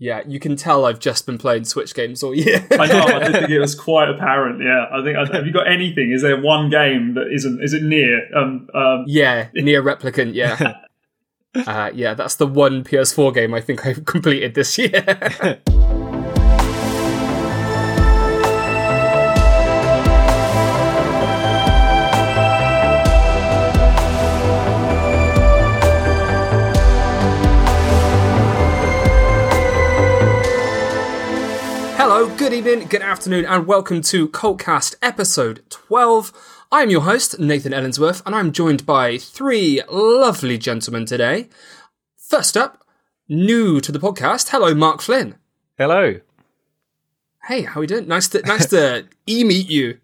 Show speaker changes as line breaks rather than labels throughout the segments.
Yeah, you can tell I've just been playing Switch games all year.
I know. I think it was quite apparent. Yeah, I think. Have you got anything? Is there one game that isn't? Is it NieR? Um, um,
yeah, NieR Replicant. Yeah, uh, yeah. That's the one PS4 game I think I've completed this year. Hello, good evening, good afternoon, and welcome to Cultcast episode 12. I'm your host, Nathan Ellensworth, and I'm joined by three lovely gentlemen today. First up, new to the podcast, hello, Mark Flynn.
Hello.
Hey, how are we doing? Nice to nice to e-meet you.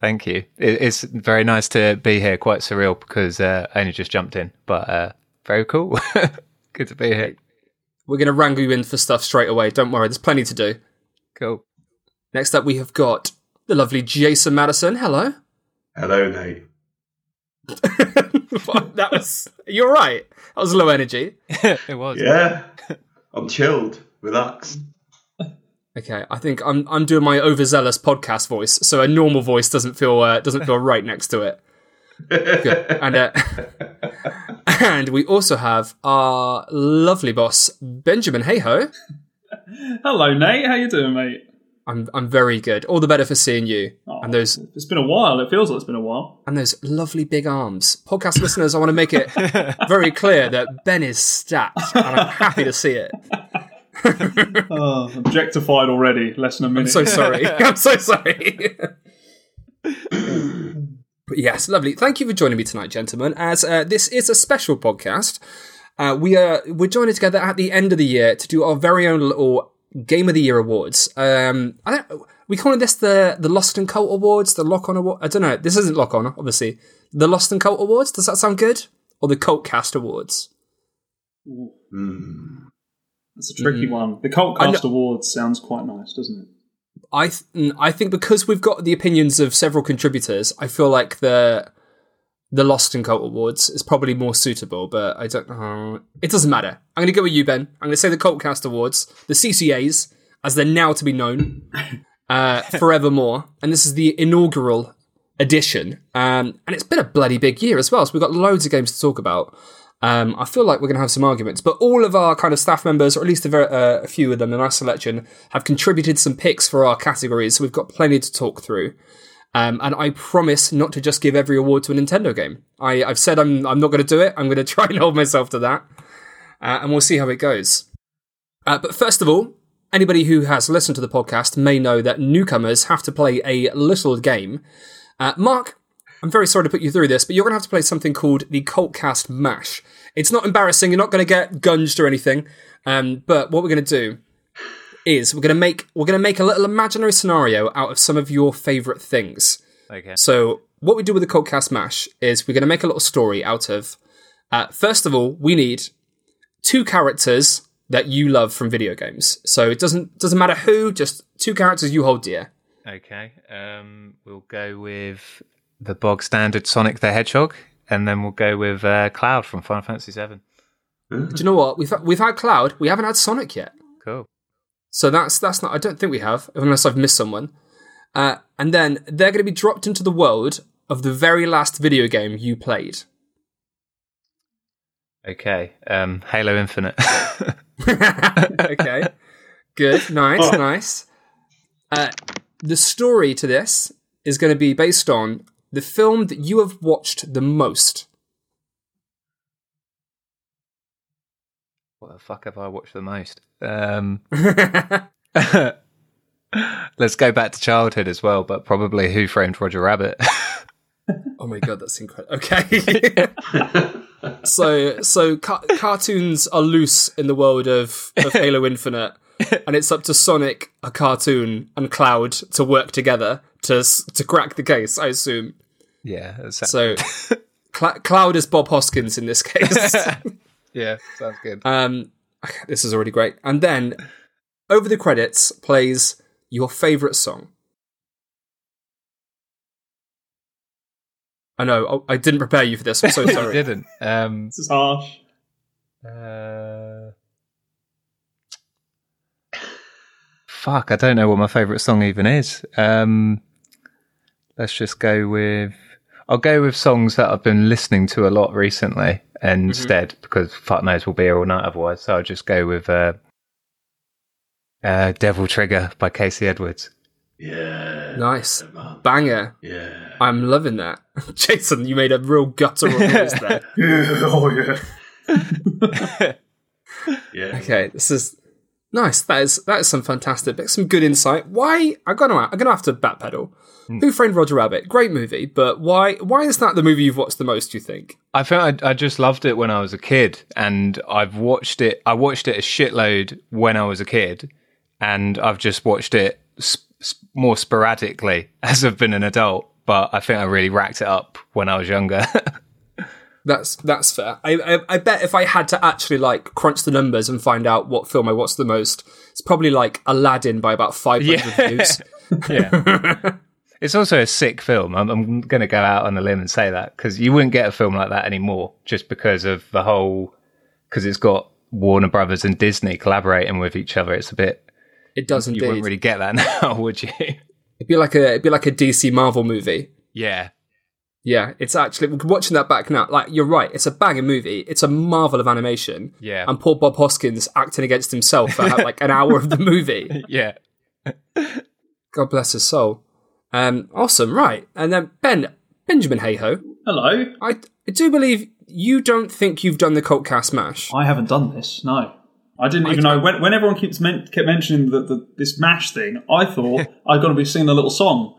Thank you. It's very nice to be here. Quite surreal because uh, I only just jumped in, but uh, very cool. Good to be here.
We're going to wrangle you in for stuff straight away. Don't worry, there's plenty to do.
Cool.
Next up, we have got the lovely Jason Madison. Hello.
Hello, Nate.
that was. You're right. That was low energy.
it was.
Yeah, I'm chilled, relaxed.
Okay, I think I'm I'm doing my overzealous podcast voice, so a normal voice doesn't feel uh, doesn't feel right next to it. Good. And uh, and we also have our lovely boss Benjamin Heyho.
Hello, Nate. How you doing, mate?
I'm I'm very good. All the better for seeing you.
Oh,
and those
It's been a while. It feels like it's been a while.
and those lovely big arms. Podcast listeners, I want to make it very clear that Ben is stacked, and I'm happy to see it.
Oh, objectified already. Less than a minute.
I'm so sorry. I'm so sorry. but yes, lovely. Thank you for joining me tonight, gentlemen. As uh, this is a special podcast, uh, we are we're joining together at the end of the year to do our very own little Game of the Year awards. Um, I don't. We calling this the the Lost in Cult Awards, the Lock On Award. I don't know. This isn't Lock On, obviously. The Lost in Cult Awards. Does that sound good? Or the Cult Cast Awards?
Mm.
That's a tricky one. The Cult Cast Awards sounds quite nice, doesn't it?
I th- mm, I think because we've got the opinions of several contributors, I feel like the the Lost in Cult Awards is probably more suitable. But I don't know. It doesn't matter. I'm going to go with you, Ben. I'm going to say the Cultcast Awards, the CCAs, as they're now to be known, uh, forevermore. And this is the inaugural edition, um, and it's been a bloody big year as well. So we've got loads of games to talk about. Um, I feel like we're going to have some arguments, but all of our kind of staff members, or at least a, ver- uh, a few of them in our selection, have contributed some picks for our categories, so we've got plenty to talk through. Um, and I promise not to just give every award to a Nintendo game. I, I've said I'm, I'm not going to do it. I'm going to try and hold myself to that, uh, and we'll see how it goes. Uh, but first of all, anybody who has listened to the podcast may know that newcomers have to play a little game. Uh, Mark, I'm very sorry to put you through this, but you're going to have to play something called the Cultcast Mash. It's not embarrassing. You're not going to get gunged or anything. Um, but what we're going to do is we're going to make we're going to make a little imaginary scenario out of some of your favorite things.
Okay.
So what we do with the Cultcast Mash is we're going to make a little story out of. Uh, first of all, we need two characters that you love from video games. So it doesn't doesn't matter who, just two characters you hold dear.
Okay. Um, we'll go with the bog standard Sonic the Hedgehog, and then we'll go with uh, Cloud from Final Fantasy VII.
Do you know what we've we've had Cloud, we haven't had Sonic yet.
Cool.
So that's that's not. I don't think we have, unless I've missed someone. Uh, and then they're going to be dropped into the world of the very last video game you played.
Okay. Um, Halo Infinite.
okay, good, nice,
Oh.
nice. Uh, the story to this is going to be based on the film that you have watched the most.
What the fuck have I watched the most? Um, let's go back to childhood as well, but probably Who Framed Roger Rabbit.
Oh my god, that's incredible. Okay. so so ca- cartoons are loose in the world of, of Halo Infinite, and it's up to Sonic, a cartoon, and Cloud to work together to to crack the case. I assume.
yeah. that's-
So Cl- Cloud is Bob Hoskins in this case.
Yeah, sounds good.
um, this is already great. And then over the credits plays your favorite song. I know. oh, I didn't prepare you for this. I'm so sorry.
I
sorry.
didn't. Um,
This is harsh.
uh, fuck, I don't know what my favourite song even is. Um, let's just go with. I'll go with songs that I've been listening to a lot recently instead, because fuck knows we'll be here all night otherwise. So I'll just go with uh, uh, "Devil Trigger" by Casey Edwards.
Yeah.
Nice.
man.
Banger.
Yeah.
I'm loving that. Jason, you made a real guttural noise there.
Yeah, oh yeah.
Yeah.
Okay, this is nice. That is that is some fantastic, bit- some good insight. Why I'm gonna I'm gonna have to backpedal. Hmm. Who Framed Roger Rabbit? Great movie, but why why is that the movie you've watched the most? Do you think?
I think I, I just loved it when I was a kid, and I've watched it. I watched it a shitload when I was a kid, and I've just watched it sp- sp- more sporadically as I've been an adult. But I think I really racked it up when I was younger.
That's that's fair. I, I I bet if I had to actually like crunch the numbers and find out what film I watched the most, it's probably like Aladdin by about five hundred
Yeah.
views.
yeah, it's also a sick film. I'm, I'm going to go out on a limb and say that because you wouldn't get a film like that anymore, just because of the whole because it's got Warner Brothers and Disney collaborating with each other. It's a bit
It doesn't.
you
indeed.
wouldn't really get that now, would you?
It'd be like a it'd be like a DC Marvel movie.
yeah,
Yeah, it's actually watching that back now. Like you're right, it's a banging movie. It's a marvel of animation.
Yeah.
and poor Bob Hoskins acting against himself for like an hour of the movie.
yeah.
God bless his soul. Um, awesome, right? And then Ben Benjamin Hayho,
Hello.
I, I do believe you don't think you've done the cult cast mash.
I haven't done this. No, I didn't even know. When, when everyone keeps men- kept mentioning the, the, this mash thing, I thought I'd going to be singing a little song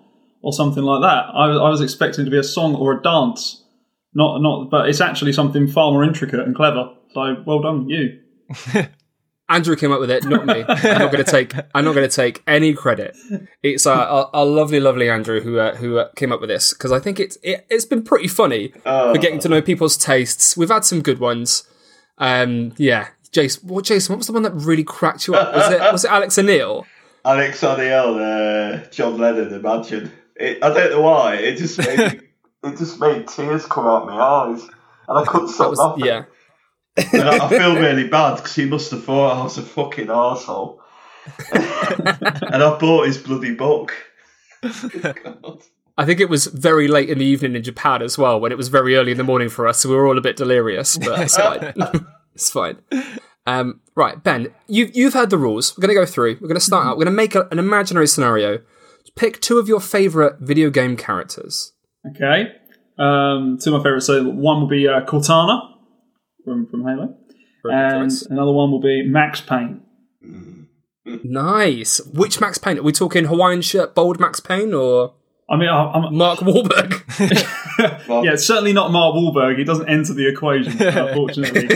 or something like that. I, was- I was expecting it to be a song or a dance, not not. But it's actually something far more intricate and clever. So well done, you.
Andrew came up with it, not me. I'm not going to take. I'm not going to take any credit. It's uh, our, our lovely, lovely Andrew who uh, who uh, came up with this because I think it's it, it's been pretty funny
Oh.
for getting to know people's tastes. We've had some good ones. Um, yeah, Jason. What Jason? What was the one that really cracked you up? Was it was it Alex O'Neill?
Alex O'Neill, uh, John Lennon, Imagine. It, I don't know why. It just made it just made tears come out my eyes, and I couldn't stop
was
laughing.
yeah.
And I, I feel really bad because he must have thought I was a fucking arsehole. and I bought his bloody book. God.
I think it was very late in the evening in Japan as well, when it was very early in the morning for us, so we were all a bit delirious, but it's fine. it's fine. Um, right, Ben, you've, you've heard the rules. We're going to go through. We're going to start out. We're going to make a, an imaginary scenario. Pick two of your favourite video game characters.
Okay. Um, two of my favourites. So one will be uh, Cortana from from Halo,
Very
and
choice.
another one will be Max Payne.
Nice. Which Max Payne? Are we talking Hawaiian shirt, bold Max Payne, or
I mean, I- I'm,
Mark Wahlberg?
yeah, it's certainly not Mark Wahlberg. He doesn't enter the equation, unfortunately.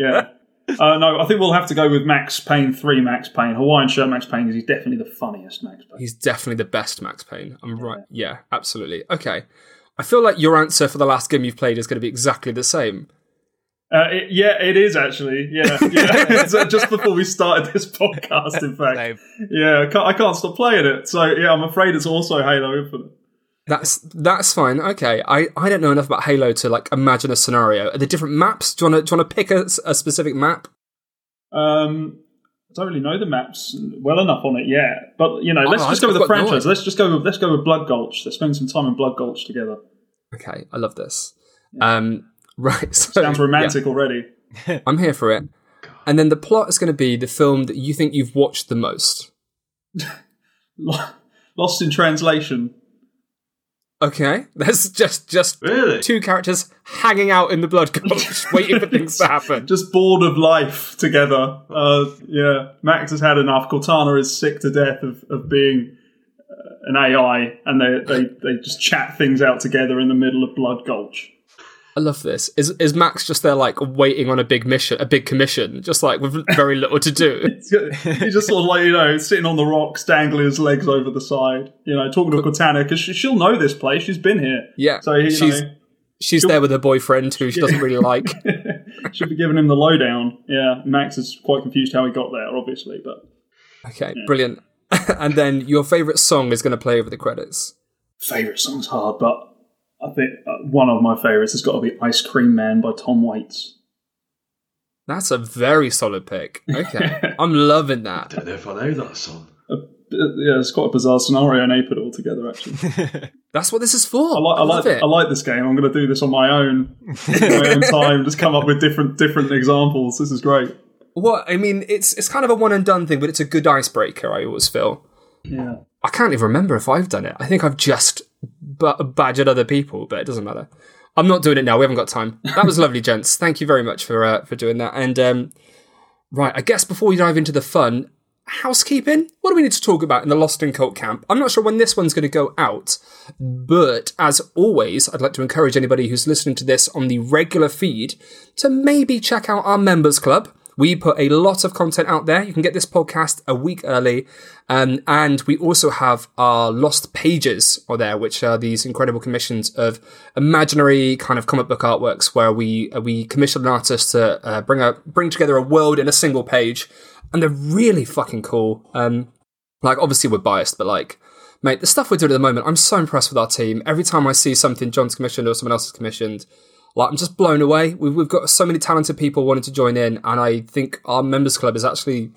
yeah. Uh, no, I think we'll have to go with Max Payne 3 Max Payne. Hawaiian shirt Max Payne because he's definitely the funniest Max Payne.
He's definitely the best Max Payne. I'm right. Yeah, absolutely. Okay. I feel like your answer for the last game you've played is going to be exactly the same.
Uh, it, yeah, it is actually. Yeah, yeah. just before we started this podcast, in fact.
Same.
Yeah, I can't, I can't stop playing it. So yeah, I'm afraid it's also Halo Infinite.
That's that's fine. Okay, I, I don't know enough about Halo to like imagine a scenario. Are there different maps? Do you want to do you want to pick a, a specific map?
Um, I don't really know the maps well enough on it yet, but you know, let's
Oh,
just go with the
got no
franchise.
idea.
let's just go with let's go with Blood Gulch. Let's spend some time in Blood Gulch together.
Okay, I love this. Um, right, so
Sounds romantic already.
I'm here for it. And then the plot is going to be the film that you think you've watched the most.
Lost in translation.
Okay, there's just just
Really?
two characters hanging out in the blood gulch, waiting for things to happen.
Just bored of life together. Uh, yeah, Max has had enough. Cortana is sick to death of, of being uh, an AI, and they, they, they just chat things out together in the middle of Blood Gulch.
I love this. Is is Max just there like waiting on a big mission, a big commission, just like with very little to do?
He's just sort of like, you know, sitting on the rocks, dangling his legs over the side, you know, talking to Cortana, because she, she'll know this place. She's been here.
Yeah,
So, you
she's
know,
she's there with her boyfriend who she doesn't really like.
she'll be giving him the lowdown. Yeah, Max is quite confused how he got there, obviously, but
Okay, brilliant. and then your favorite song is going to play over the credits.
favourite song's hard, but I think uh, one of my favourites has got to be Ice Cream Man by Tom Waits.
That's a very solid pick. Okay, I'm loving that.
I don't know if I know that song.
a, yeah, it's quite a bizarre scenario, and they put it all together. Actually,
That's what this is for.
I like, I,
love
like,
it.
I like this game. I'm going to do this on my own, my own time. Just come up with different different examples. This is great.
what I mean, it's it's kind of a one and done thing, but it's a good icebreaker. I always feel.
Yeah.
I can't even remember if I've done it. I think I've just b- badgered other people, but it doesn't matter. I'm not doing it now. We haven't got time. That was lovely, gents. Thank you very much for uh, for doing that. And um, right, I guess before we dive into the fun, housekeeping. What do we need to talk about in the Lost in Cult camp? I'm not sure when this one's going to go out, but as always, I'd like to encourage anybody who's listening to this on the regular feed to maybe check out our members club. We put a lot of content out there. You can get this podcast a week early. Um, and we also have our lost pages on there, which are these incredible commissions of imaginary kind of comic book artworks where we, uh, we commission an artist to uh, bring a, bring together a world in a single page. And they're really fucking cool. Um, like obviously we're biased, but like, mate, the stuff we're doing at the moment, I'm so impressed with our team. Every time I see something John's commissioned or someone else has commissioned, like I'm just blown away. We've, we've got so many talented people wanting to join in, and I think our members club is actually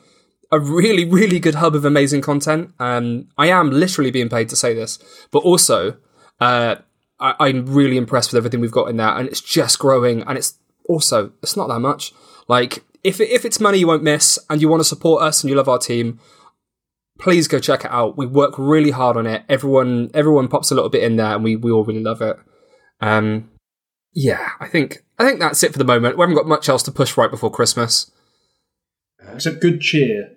a really, really good hub of amazing content. Um, I am literally being paid to say this, but also, uh, I, I'm really impressed with everything we've got in there, and it's just growing. And it's also, it's not that much. Like, if if it's money you won't miss, and you want to support us and you love our team, please go check it out. We work really hard on it. Everyone, everyone pops a little bit in there, and we we all really love it. Um, yeah, I think I think that's it for the moment. We haven't got much else to push right before Christmas.
Except good cheer.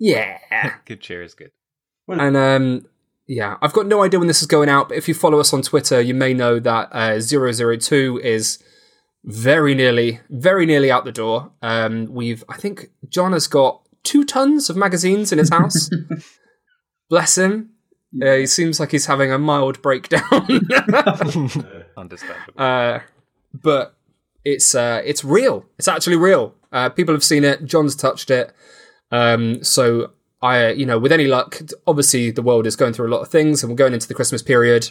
Yeah.
good cheer is good.
And um, yeah, I've got no idea when this is going out, but if you follow us on Twitter, you may know that uh, 002 is very nearly, very nearly out the door. Um, we've, I think, John has got two tons of magazines in his house. Bless him. Uh, he seems like he's having a mild breakdown.
Understandable.
uh, but it's uh, it's real. It's actually real. Uh, people have seen it. John's touched it. Um, so I, you know, with any luck, obviously the world is going through a lot of things, and we're going into the Christmas period.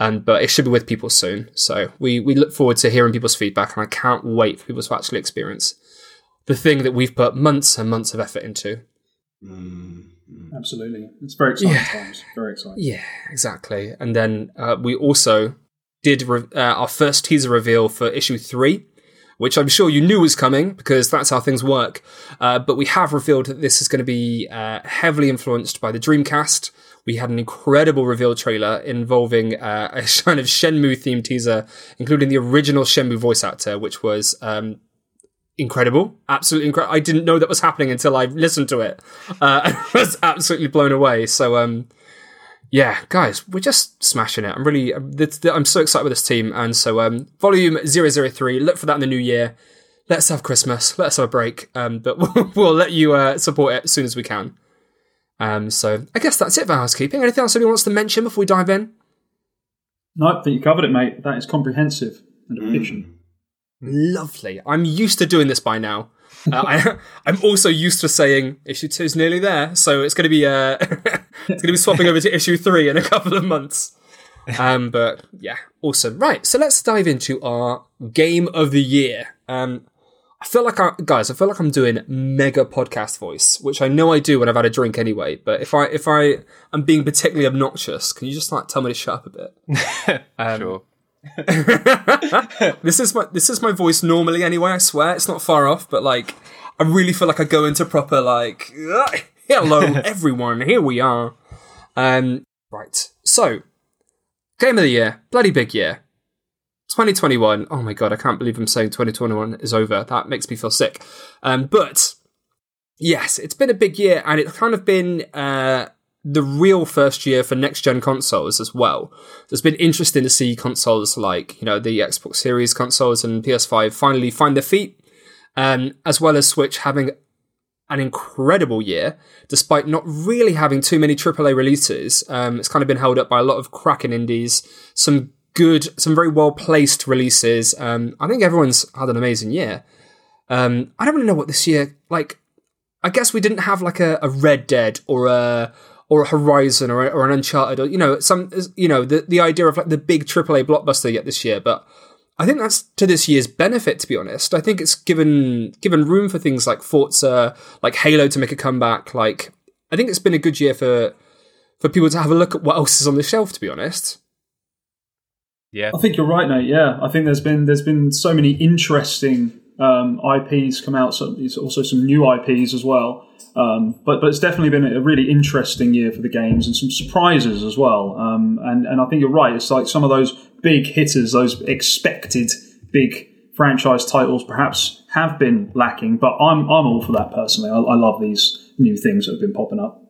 Um, but it should be with people soon. So we we look forward to hearing people's feedback, and I can't wait for people to actually experience the thing that we've put months and months of effort into.
Absolutely. It's very exciting
Yeah.
times. Very exciting.
Yeah, exactly. And then uh, we also did re- uh, our first teaser reveal for issue three, which I'm sure you knew was coming because that's how things work. Uh, but we have revealed that this is going to be uh, heavily influenced by the Dreamcast. We had an incredible reveal trailer involving uh, a kind of Shenmue themed teaser, including the original Shenmue voice actor, which was um, incredible, absolutely incredible. I didn't know that was happening until I listened to it. Uh, I was absolutely blown away. So, um, yeah, guys, we're just smashing it. I'm really, I'm, th- th- I'm so excited with this team. And so, um, volume 003, look for that in the new year. Let's have Christmas. Let's have a break. Um, but we'll, we'll let you uh, support it as soon as we can. Um, so I guess that's it for housekeeping. Anything else anyone wants to mention before we dive in?
No, I think you covered it, mate. That is comprehensive and efficient.
Lovely. I'm used to doing this by now. Uh, I, I'm also used to saying issue two is nearly there, so it's going to be uh, it's going to be swapping over to issue three in a couple of months. Um, but yeah, awesome. Right, so let's dive into our game of the year. Um, I feel like I, guys, I feel like I'm doing mega podcast voice, which I know I do when I've had a drink anyway. But if I if I am being particularly obnoxious, can you just like tell me to shut up a bit?
sure.
this is my this is my voice normally anyway. I swear it's not far off, but like I really feel like I go into proper like "Ugh, hello everyone, here we are. Um, right, so game of the year, bloody big year. 2021. Oh my god, I can't believe I'm saying 2021 is over. That makes me feel sick. Um, but yes, it's been a big year, and it's kind of been uh, the real first year for next gen consoles as well. It's been interesting to see consoles like you know the Xbox Series consoles and PS5 finally find their feet, um, as well as Switch having an incredible year despite not really having too many AAA releases. Um, it's kind of been held up by a lot of cracking indies, some good, some very well placed releases. Um, I think everyone's had an amazing year. Um, I don't really know what this year like. I guess we didn't have like a, a Red Dead or a or a Horizon or, a, or an Uncharted or you know some you know the the idea of like the big AAA blockbuster yet this year, but I think that's to this year's benefit. To be honest, I think it's given given room for things like Forza, like Halo to make a comeback, like I think it's been a good year for for people to have a look at what else is on the shelf. To be honest,
Yeah.
I think you're right, Nate. Yeah, I think there's been there's been so many interesting um, IPs come out. So there's also some new IPs as well. Um, but but it's definitely been a really interesting year for the games and some surprises as well. Um, and and I think you're right. It's like some of those big hitters, those expected big franchise titles, perhaps have been lacking. But I'm I'm all for that personally. I, I love these new things that have been popping up.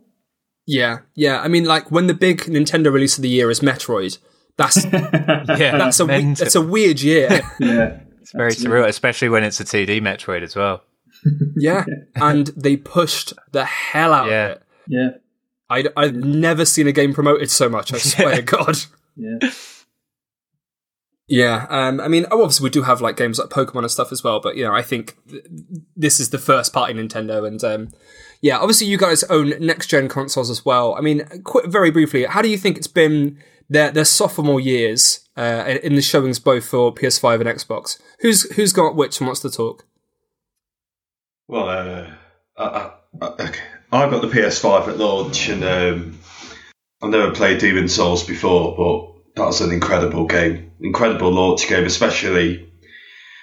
yeah, yeah. I mean, like when the big Nintendo release of the year is Metroid. That's
Yeah.
that's a we- that's a weird year.
Yeah.
It's very surreal, especially when it's a 2D Metroid as well.
Yeah, and they pushed the hell out
Yeah.
of it.
Yeah.
I, I've never seen a game promoted so much. I swear to God.
Yeah.
Yeah, um, I mean, obviously we do have like games like Pokemon and stuff as well, but you know, I think th- this is the first party Nintendo, and um, yeah, obviously you guys own next gen consoles as well. I mean, qu- very briefly, how do you think it's been their their sophomore years uh, in in the showings both for PS5 and Xbox? Who's who's got which and wants to talk?
Well, uh, I, I, okay. I got the PS5 at launch, and um, I've never played Demon Souls before, but that was an incredible game, incredible launch game, especially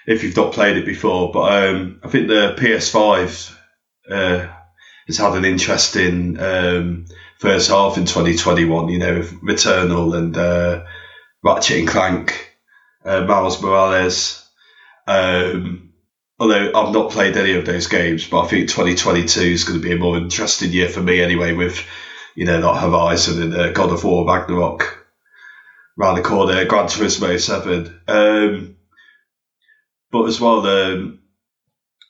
if you've not played it before. But um, I think the PS5 uh, has had an interesting um, first half in 2021. You know, with Returnal and uh, Ratchet and Clank, uh, Miles Morales. Um, although I've not played any of those games, but I think 2022 is going to be a more interesting year for me anyway, with, you know, like Horizon and uh, God of War Ragnarok round the corner, Gran Turismo 7. Um, but as well, um,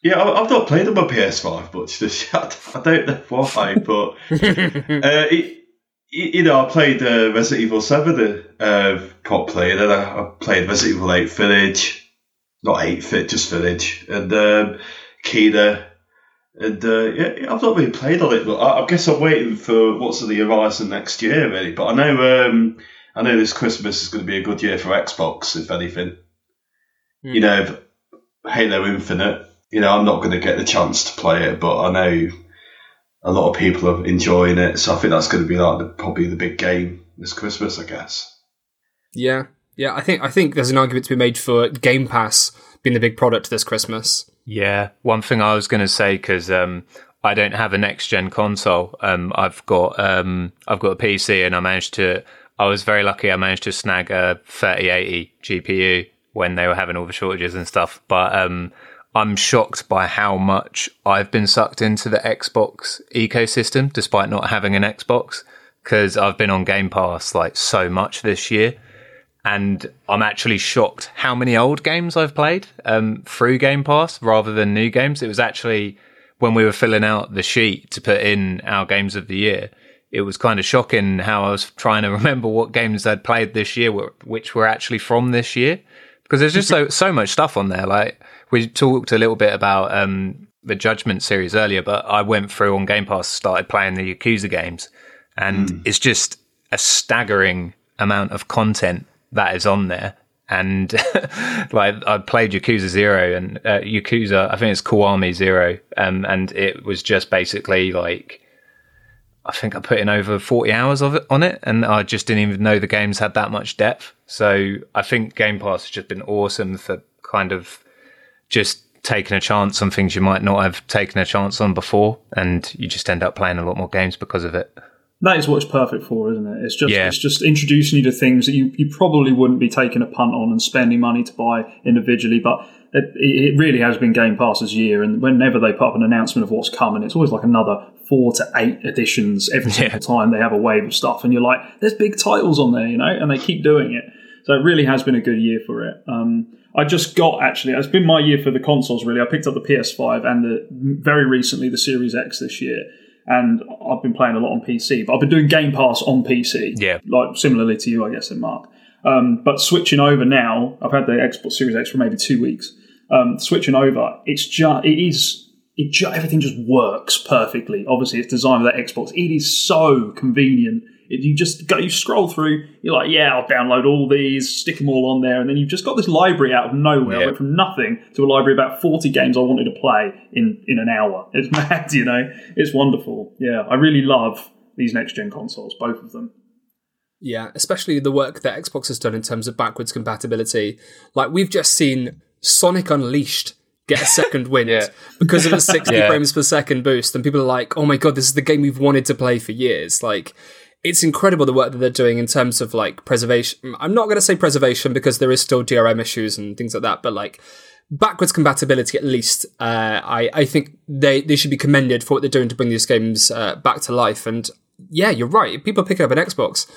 yeah, I've not played on my PS5 much this year. I don't know why, but uh, it, you know, I played uh, Resident Evil 7 uh, properly, and then I, I played Resident Evil 8 Village, not 8 Fit, just Village, and um, Kena. And uh, yeah, I've not really played on it, but I, I guess I'm waiting for what's on the horizon next year, really. But I know, um, I know this Christmas is going to be a good year for Xbox, if anything. You know, Halo Infinite. You know, I'm not going to get the chance to play it, but I know a lot of people are enjoying it, so I think that's going to be like the, probably the big game this Christmas, I guess.
Yeah, yeah. I think I think there's an argument to be made for Game Pass being the big product this Christmas.
Yeah, one thing I was going to say because um, I don't have a next gen console. Um, I've got um, I've got a PC, and I managed to. I was very lucky. I managed to snag a 3080 GPU when they were having all the shortages and stuff. But um, I'm shocked by how much I've been sucked into the Xbox ecosystem, despite not having an Xbox, because I've been on Game Pass like so much this year and I'm actually shocked how many old games I've played um, through Game Pass rather than new games. It was actually when we were filling out the sheet to put in our games of the year. It was kind of shocking how I was trying to remember what games I'd played this year, which were actually from this year, because there's just so so much stuff on there. Like we talked a little bit about um, the Judgment series earlier, but I went through on Game Pass, started playing the Yakuza games, and it's just a staggering amount of content that is on there. And like I played Yakuza Zero and uh, Yakuza, I think it's Kiwami Zero, um, and it was just basically like I think I put in over forty hours of it on it, and I just didn't even know the games had that much depth. So I think Game Pass has just been awesome for kind of just taking a chance on things you might not have taken a chance on before, and you just end up playing a lot more games because of it.
That is what it's perfect for, isn't it? It's just
Yeah.
it's just introducing you to things that you, you probably wouldn't be taking a punt on and spending money to buy individually, but it, it really has been Game Pass's year. And whenever they put up an announcement of what's coming, it's always like another four to eight editions every single time they have a wave of stuff, and you're like, there's big titles on there, you know, and they keep doing it. So it really has been a good year for it. Um, I just got actually, it's been my year for the consoles. Really, I picked up the PS5 and the very recently the Series X this year and I've been playing a lot on PC, but I've been doing Game Pass on PC.
Yeah.
Like similarly to you, I guess, in Mark. Um, but switching over now, I've had the Xbox Series X for maybe two weeks. Um, switching over, it's just it is it ju- everything just works perfectly. Obviously, it's designed for that Xbox. It is so convenient You just go, you scroll through. You're like, yeah, I'll download all these, stick them all on there, and then you've just got this library out of nowhere.
Yeah.
I went from nothing to a library of about forty games I wanted to play in in an hour. It's mad, you know. It's wonderful. Yeah, I really love these next gen consoles, both of them.
Yeah, especially the work that Xbox has done in terms of backwards compatibility. Like we've just seen Sonic Unleashed get a second wind
Yeah.
because of a 60
Yeah.
frames per second boost, and people are like, "Oh my god, this is the game we've wanted to play for years!" Like, it's incredible the work that they're doing in terms of like preservation. I'm not going to say preservation because there is still DRM issues and things like that, but like backwards compatibility at least uh, I, I think they, they should be commended for what they're doing to bring these games uh, back to life. And yeah you're right. If people pick up an xbox.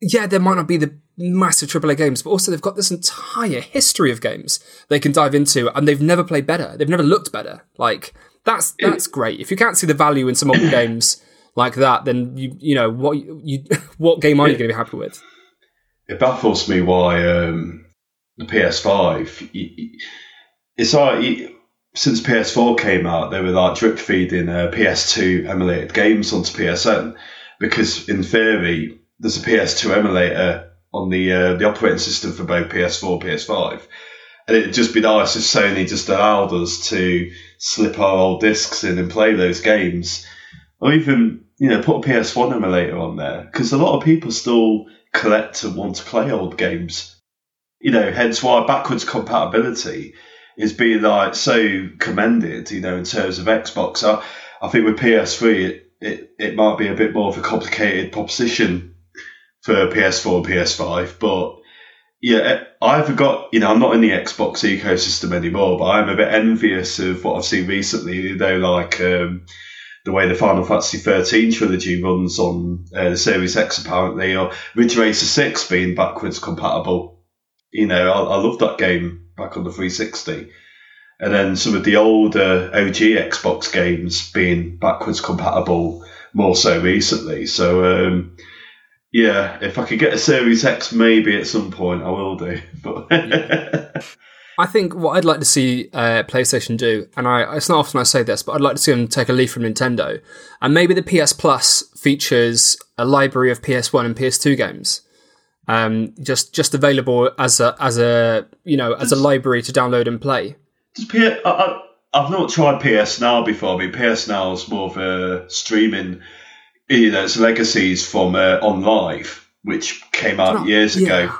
Yeah there might not be the massive AAA games but also they've got this entire history of games they can dive into and they've never played better. They've never looked better. Like that's that's great. If you can't see the value in some old games like that then you you know what you, what game are you going to be happy with
it baffles me why um, the PS5. y- y- It's like since PS4 came out, they were like drip feeding uh, PS2 emulated games onto PSN because, in theory, there's a PS2 emulator on the uh, the operating system for both PS4 and PS5. And it'd just be nice if Sony just allowed us to slip our old discs in and play those games, or even you know put a PS1 emulator on there because a lot of people still collect and want to play old games. You know, hence why backwards compatibility is being like so commended. You know, in terms of Xbox, I, I think with PS3 it, it it might be a bit more of a complicated proposition for PS4 and PS5, but yeah, I've got You know, I'm not in the Xbox ecosystem anymore, but I'm a bit envious of what I've seen recently. You know, like um, the way the Final Fantasy 13 trilogy runs on uh, the Series X, apparently, or Ridge Racer 6 being backwards compatible. You know, I, I love that game back on the 360. And then some of the older OG Xbox games being backwards compatible more so recently. So, um, yeah, if I could get a Series X, maybe at some point I will do. But
I think what I'd like to see uh, PlayStation do, and I, it's not often I say this, but I'd like to see them take a leaf from Nintendo, and maybe the PS Plus features a library of PS1 and PS2 games, um, just just available as a as a you know as a library to download and play.
Does P- I, I, I've not tried PS Now before. I mean, PS Now is more of a streaming. You know, it's legacies from uh, On Live, which came out
not-
years
yeah.
ago,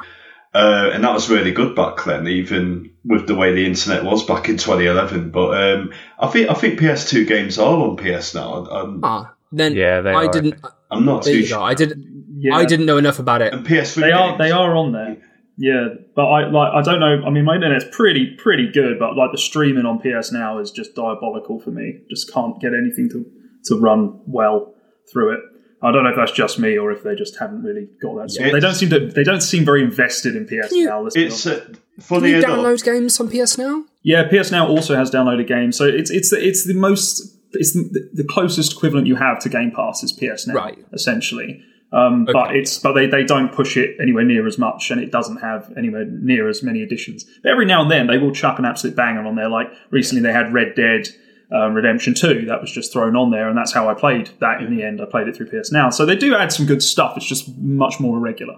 uh, and that was really good back then, even with the way the internet was back in 2011. But um, I think I think PS2 games are on PS Now. I'm,
Ah, then
Yeah, they
I
are, I
didn't.
I'm not too sure.
I didn't.
Yeah,
I didn't know enough about it.
And PS3
They are they are on there. Yeah, but I like I don't know. I mean, my internet's pretty pretty good, but like the streaming on PS Now is just diabolical for me. Just can't get anything to to run well through it. I don't know if that's just me or if they just haven't really got that. Sort.
Yeah,
they don't seem to. They don't seem very invested in PS
you-
Now. let's be
It's
honest.
uh,
Can
funny
you
enough.
download games on PS now?
Yeah, PS Now also has downloaded games, so it's it's the, it's the most it's the, the closest equivalent you have to Game Pass is PS Now,
Right.
essentially. Um, But it's but they, they don't push it anywhere near as much, and it doesn't have anywhere near as many additions. But every now and then they will chuck an absolute banger on there. Like recently they had Red Dead um, Redemption Two that was just thrown on there, and that's how I played that in the end. I played it through PS Now, so they do add some good stuff. It's just much more irregular.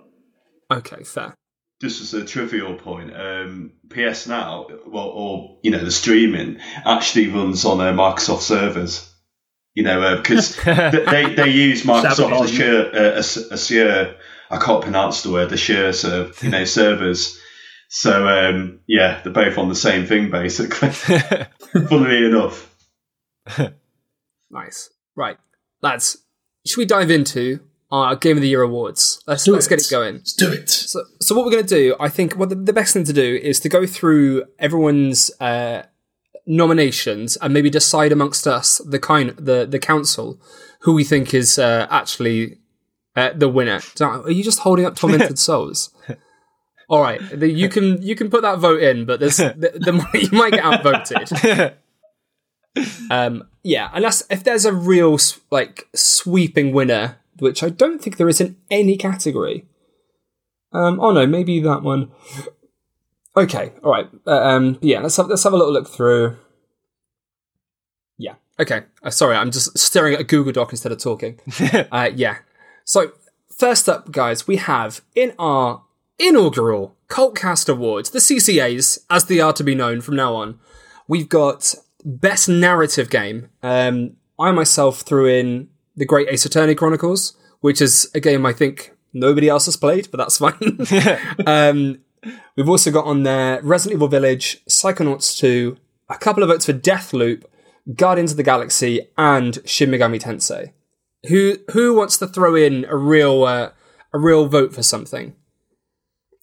Okay, fair.
just as a trivial point, um, PS Now, well, or you know, the streaming actually runs on uh, Microsoft servers. You know, because they they use Microsoft Azure, uh, Azure. I can't pronounce the word Azure, serv you know, servers. So um, yeah, they're both on the same thing basically. Funnily enough,
Nice. Right, lads. Should we dive into our Game of the Year awards? Let's
Do
let's
it.
get it going.
Let's do it.
So, so what we're going to do, I think, what the, the best thing to do is to go through everyone's uh, nominations and maybe decide amongst us, the kind, the the council, who we think is uh, actually uh, the winner. Are you just holding up tormented souls? All right, the, you can you can put that vote in, but there's the, the you might get outvoted. Um, yeah, unless if there's a real like sweeping winner, which I don't think there is in any category. Um, oh no, maybe that one. Okay, all right. Uh, um, yeah, let's have let's have a little look through. Yeah. Okay. Uh, sorry, I'm just staring at a Google Doc instead of talking. uh, yeah. So first up, guys, we have in our inaugural Cultcast Awards, the CCAs, as they are to be known from now on, we've got Best Narrative Game. Um, I myself threw in The Great Ace Attorney Chronicles, which is a game I think nobody else has played, but that's fine. um, we've also got on there Resident Evil Village, Psychonauts 2, a couple of votes for Deathloop, Guardians of the Galaxy, and Shin Megami Tensei. Who who wants to throw in a real uh, a real vote for something?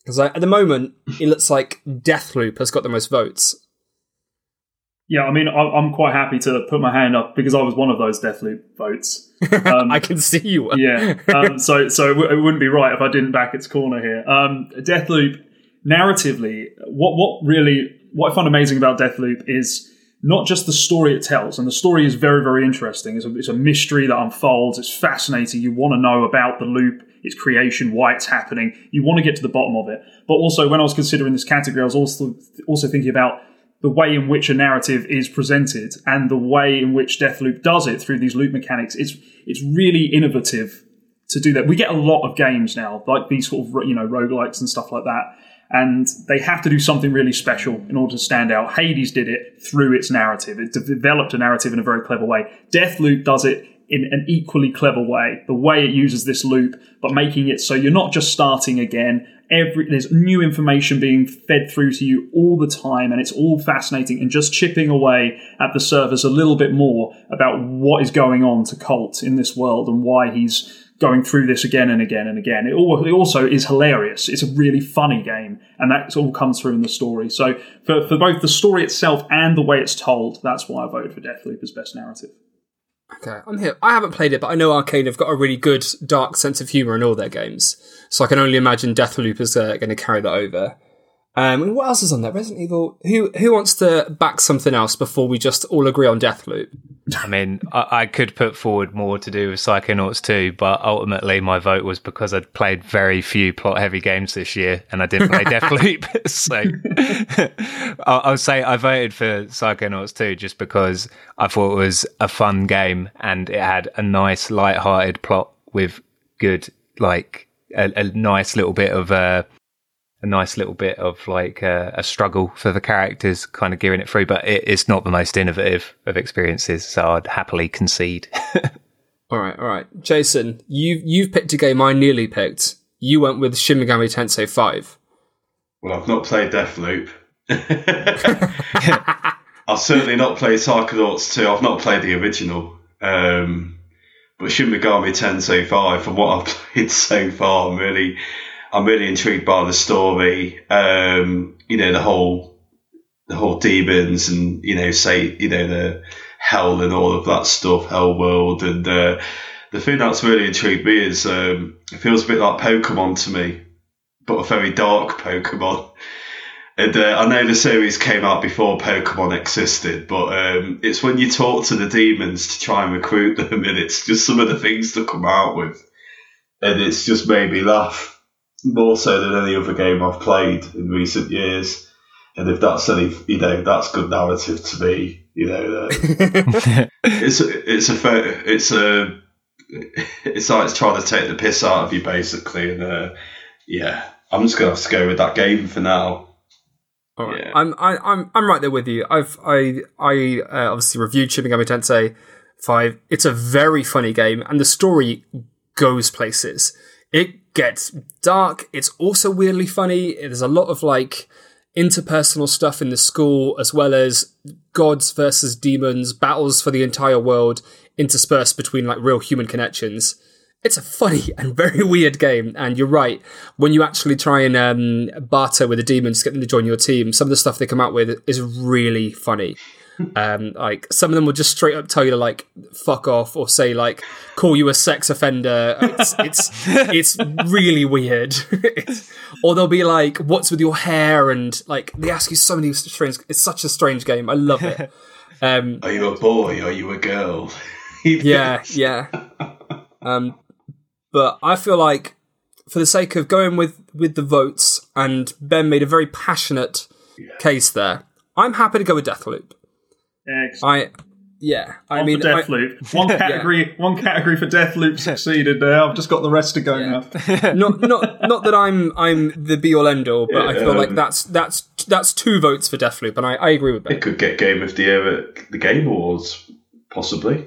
Because at the moment, it looks like Deathloop has got the most votes.
Yeah, I mean, I'm quite happy to put my hand up because I was one of those Deathloop votes.
Um, I can see you.
yeah, um, so so it wouldn't be right if I didn't back its corner here. Um, Deathloop, narratively, what what really what I find amazing about Deathloop is not just the story it tells, and the story is very very interesting. It's a, it's a mystery that unfolds. It's fascinating. You want to know about the loop, its creation, why it's happening. You want to get to the bottom of it. But also, when I was considering this category, I was also also thinking about the way in which a narrative is presented and the way in which Deathloop does it through these loop mechanics. It's it's really innovative to do that. We get a lot of games now, like these sort of you know roguelikes and stuff like that, and they have to do something really special in order to stand out. Hades did it through its narrative. It developed a narrative in a very clever way. Deathloop does it in an equally clever way. The way it uses this loop, but making it so you're not just starting again every there's new information being fed through to you all the time and it's all fascinating and just chipping away at the surface a little bit more about what is going on to Colt in this world and why he's going through this again and again and again. It, also is hilarious. It's a really funny game, and that all comes through in the story. So, for, for both the story itself and the way it's told, that's why I voted for Deathloop as best narrative.
Okay, I'm here. I haven't played it, but I know Arkane have got a really good dark sense of humor in all their games. So I can only imagine Deathloop is uh, going to carry that over. Um, and what else is on there? Resident Evil. Who who wants to back something else before we just all agree on Deathloop?
I mean, I, I, could put forward more to do with Psychonauts 2, but ultimately my vote was because I'd played very few plot heavy games this year and I didn't play Deathloop. so I'll, I'll, say I voted for Psychonauts 2 just because I thought it was a fun game and it had a nice, light-hearted plot with good, like, a, a nice little bit of uh, a nice little bit of like uh, a struggle for the characters, kind of gearing it through. But it, it's not the most innovative of experiences, so I'd happily concede.
all right, all right, Jason, you you've picked a game I nearly picked. You went with Shin Megami Tensei Five.
Well, I've not played Deathloop. I've certainly not played Psychonauts 2. I've not played the original. Um, but Shin Megami Tensei 5, from what I've played so far, I'm really I'm really intrigued by the story. Um, you know, the whole the whole demons and you know, say you know the hell and all of that stuff, hell world, and uh, the thing that's really intrigued me is um, it feels a bit like Pokemon to me, but a very dark Pokemon. And uh, I know the series came out before Pokemon existed, but um, it's when you talk to the demons to try and recruit them, and it's just some of the things to come out with, and it's just made me laugh more so than any other game I've played in recent years. And if that's any, you know, that's good narrative to me. You know, uh, it's a, it's a fair, it's a it's like it's trying to take the piss out of you basically. And uh, yeah, I'm just gonna have to go with that game for now.
All right. Yeah. I'm I, I'm I'm right there with you. I've I I uh, obviously reviewed Shin Megami Tensei Five. It's a very funny game, and the story goes places. It gets dark. It's also weirdly funny. There's a lot of like interpersonal stuff in the school, as well as gods versus demons, battles for the entire world, interspersed between like real human connections. It's a funny and very weird game, and you're right. When you actually try and um, barter with the demons to get them to join your team, some of the stuff they come out with is really funny. Um, like some of them will just straight up tell you to like fuck off or say like call you a sex offender. It's it's, it's really weird. or they'll be like, "What's with your hair?" and like they ask you so many strange. It's such a strange game. I love it. Um,
are you a boy? Are you a girl?
yeah, yeah. Um, but I feel like for the sake of going with with the votes, and Ben made a very passionate yeah. case there. I'm happy to go with Deathloop.
Excellent.
I yeah, I
One
mean,
death
I-
Deathloop. One category. One category for Deathloop succeeded. There, I've just got the rest to go now.
not not not that I'm I'm the be all end all, but I feel like that's that's that's two votes for death loop, and I, I agree with that.
It could get Game of the Year at the Game Awards, possibly.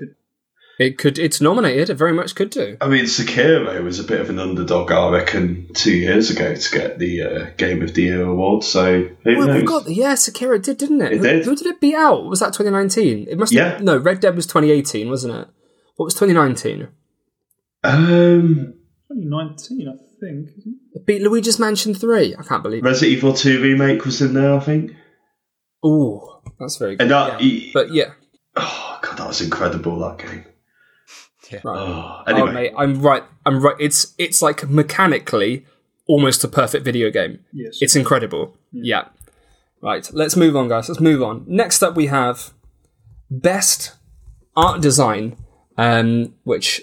It could it's nominated. It very much could do.
I mean, Sekiro was a bit of an underdog, I reckon, two years ago to get the uh, Game of the Year award. So who
Well, we
knows?
got yeah, Sekiro did, didn't it?
It
who,
did.
who did it beat out? Was that 2019? It must.
Yeah.
Have, no, Red Dead was 2018, wasn't it? What was 2019?
Um,
2019, I think. isn't
It beat Luigi's Mansion 3. I can't believe. it.
Resident Evil Two remake was in there, I think.
Oh, that's very good.
And that,
yeah. But yeah,
oh god, that was incredible. That game.
Right.
Oh,
Oh,
anyway,
mate, I'm right. I'm right. It's it's like mechanically almost a perfect video game.
Yes.
It's incredible. Yeah. Right. Let's move on, guys. Let's move on. Next up, we have best art design, um, which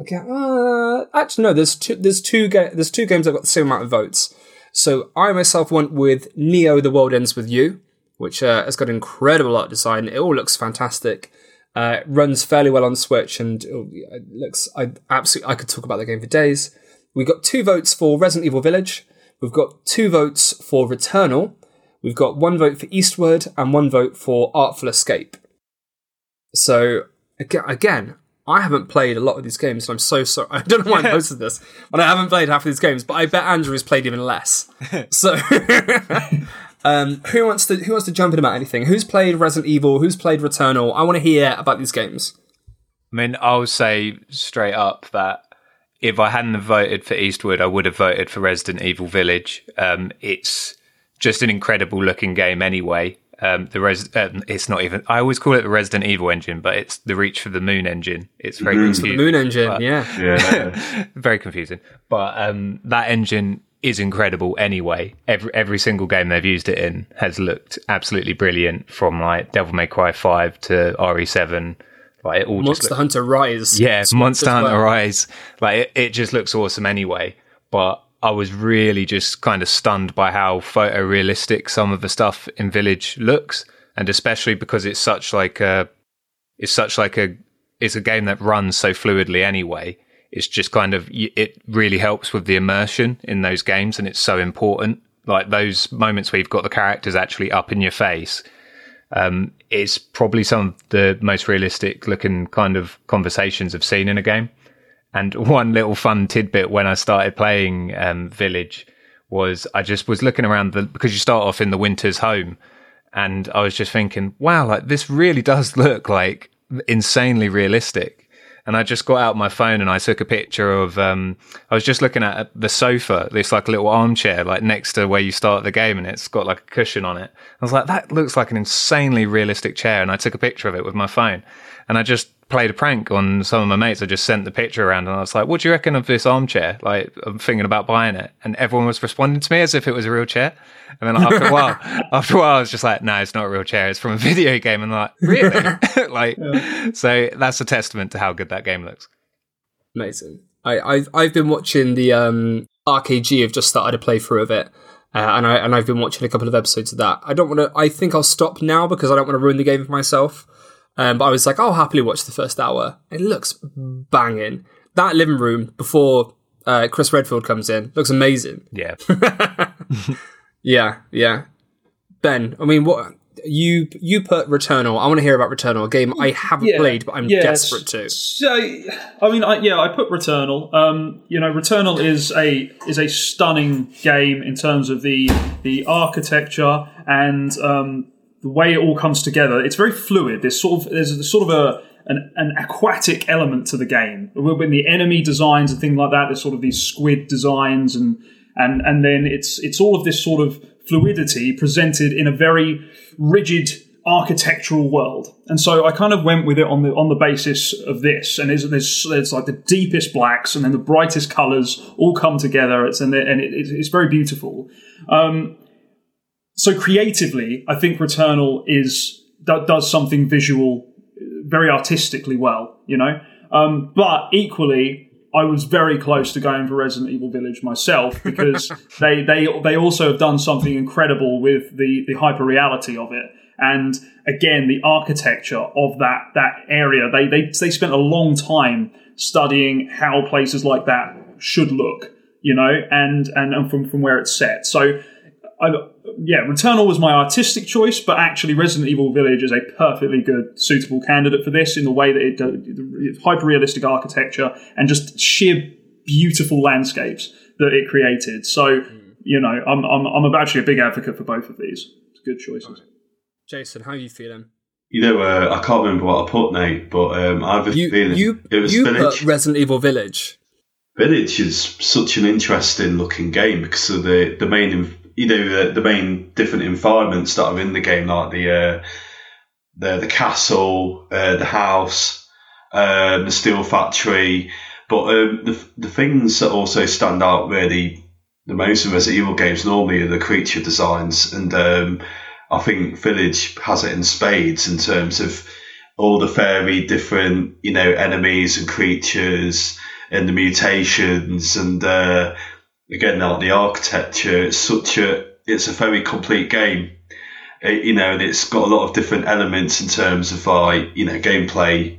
okay. Uh, actually, no. There's two. There's two. Ga- there's two games that got the same amount of votes. So I myself went with Neo: The World Ends with You, which uh, has got incredible art design. It all looks fantastic. Uh, it runs fairly well on Switch, and looks. I absolutely. I could talk about the game for days. We've got two votes for Resident Evil Village. We've got two votes for Returnal. We've got one vote for Eastward and one vote for Artful Escape. So aga- again, I haven't played a lot of these games, and I'm so sorry. I don't know why I posted this when I haven't played half of these games, but I bet Andrew has played even less. So, um, who wants to who wants to jump in about anything? Who's played Resident Evil? Who's played Returnal? I want to hear about these games.
I mean, I'll say straight up that if I hadn't have voted for Eastward, I would have voted for Resident Evil Village. Um, it's just an incredible looking game anyway. Um, the res- um, it's not even. I always call it the Resident Evil engine, but it's the Reach for the Moon engine. It's very confusing.
The Moon Engine,
but-
yeah.
yeah,
very confusing. But um, that engine is incredible anyway. Every every single game they've used it in has looked absolutely brilliant. From like Devil May Cry Five to RE7, like it all just
Monster
looks
Hunter Rise.
yeah, Monster
as
Hunter
well.
Rise. Like it, it just looks awesome anyway. But I was really just kind of stunned by how photorealistic some of the stuff in Village looks, and especially because it's such like a, it's such like a, it's a game that runs so fluidly anyway. It's just kind of it really helps with the immersion in those games, and it's so important. Like those moments where you've got the characters actually up in your face um, it's probably some of the most realistic looking kind of conversations I've seen in a game. And one little fun tidbit when I started playing um, Village was I just was looking around the because you start off in the Winters' home, and I was just thinking, wow, like this really does look like insanely realistic. And I just got out my phone and I took a picture of. Um, I was just looking at the sofa, this like little armchair, like next to where you start the game, and it's got like a cushion on it. I was like, that looks like an insanely realistic chair, and I took a picture of it with my phone, and I just played a prank on some of my mates. I just sent the picture around, and I was like, "What do you reckon of this armchair?" Like, I'm thinking about buying it, and everyone was responding to me as if it was a real chair. And then after a while, after a while, I was just like, "No, it's not a real chair. It's from a video game." And like, "Really?" like, so that's a testament to how good that game looks.
Amazing. I, I've I've been watching the um, RKG. have just started a playthrough of it, uh, and I and I've been watching a couple of episodes of that. I don't want to. I think I'll stop now because I don't want to ruin the game for myself. Um, but I was like, I'll happily watch the first hour. It looks banging. That living room before uh, Chris Redfield comes in looks amazing.
Yeah.
Yeah, yeah. Ben, I mean, what you you put Returnal? I want to hear about Returnal, a game I haven't
Yeah,
played, but I'm
yes.
desperate to.
So, I mean, I, yeah, I put Returnal. Um, you know, Returnal is a is a stunning game in terms of the the architecture and um, the way it all comes together. It's very fluid. There's sort of there's a, sort of a an, an aquatic element to the game. When the enemy designs and things like that, there's sort of these squid designs and and and then it's it's all of this sort of fluidity presented in a very rigid architectural world. And so I kind of went with it on the on the basis of this. And there's there's, like the deepest blacks and then the brightest colors all come together. It's and, and it, it's it's very beautiful. Um, so creatively, I think Returnal is do- does something visual very artistically well, you know. Um, but equally, I was very close to going for Resident Evil Village myself because they they they also have done something incredible with the the hyper reality of it. And again, the architecture of that that area, they they they spent a long time studying how places like that should look, you know, and and, and from from where it's set. So. I, yeah, Returnal was my artistic choice, but actually Resident Evil Village is a perfectly good, suitable candidate for this in the way that it does hyper realistic architecture and just sheer beautiful landscapes that it created. So, you know, I'm, I'm, I'm actually a big advocate for both of these. It's good choices.
Jason, how are you feeling?
You know, uh, I can't remember what I put, Nate, but um, I have a
you,
feeling
you,
it was
you
Village.
put Resident Evil Village.
Village is such an interesting looking game because of the the main you know the, the main different environments that are in the game, like the uh, the the castle, uh, the house, uh, the steel factory. But um, the the things that also stand out really the most in Resident Evil games normally are the creature designs, and um, I think Village has it in spades in terms of all the very different you know enemies and creatures and the mutations and uh, again like the architecture it's such a it's a very complete game. It, you know and it's got a lot of different elements in terms of like you know gameplay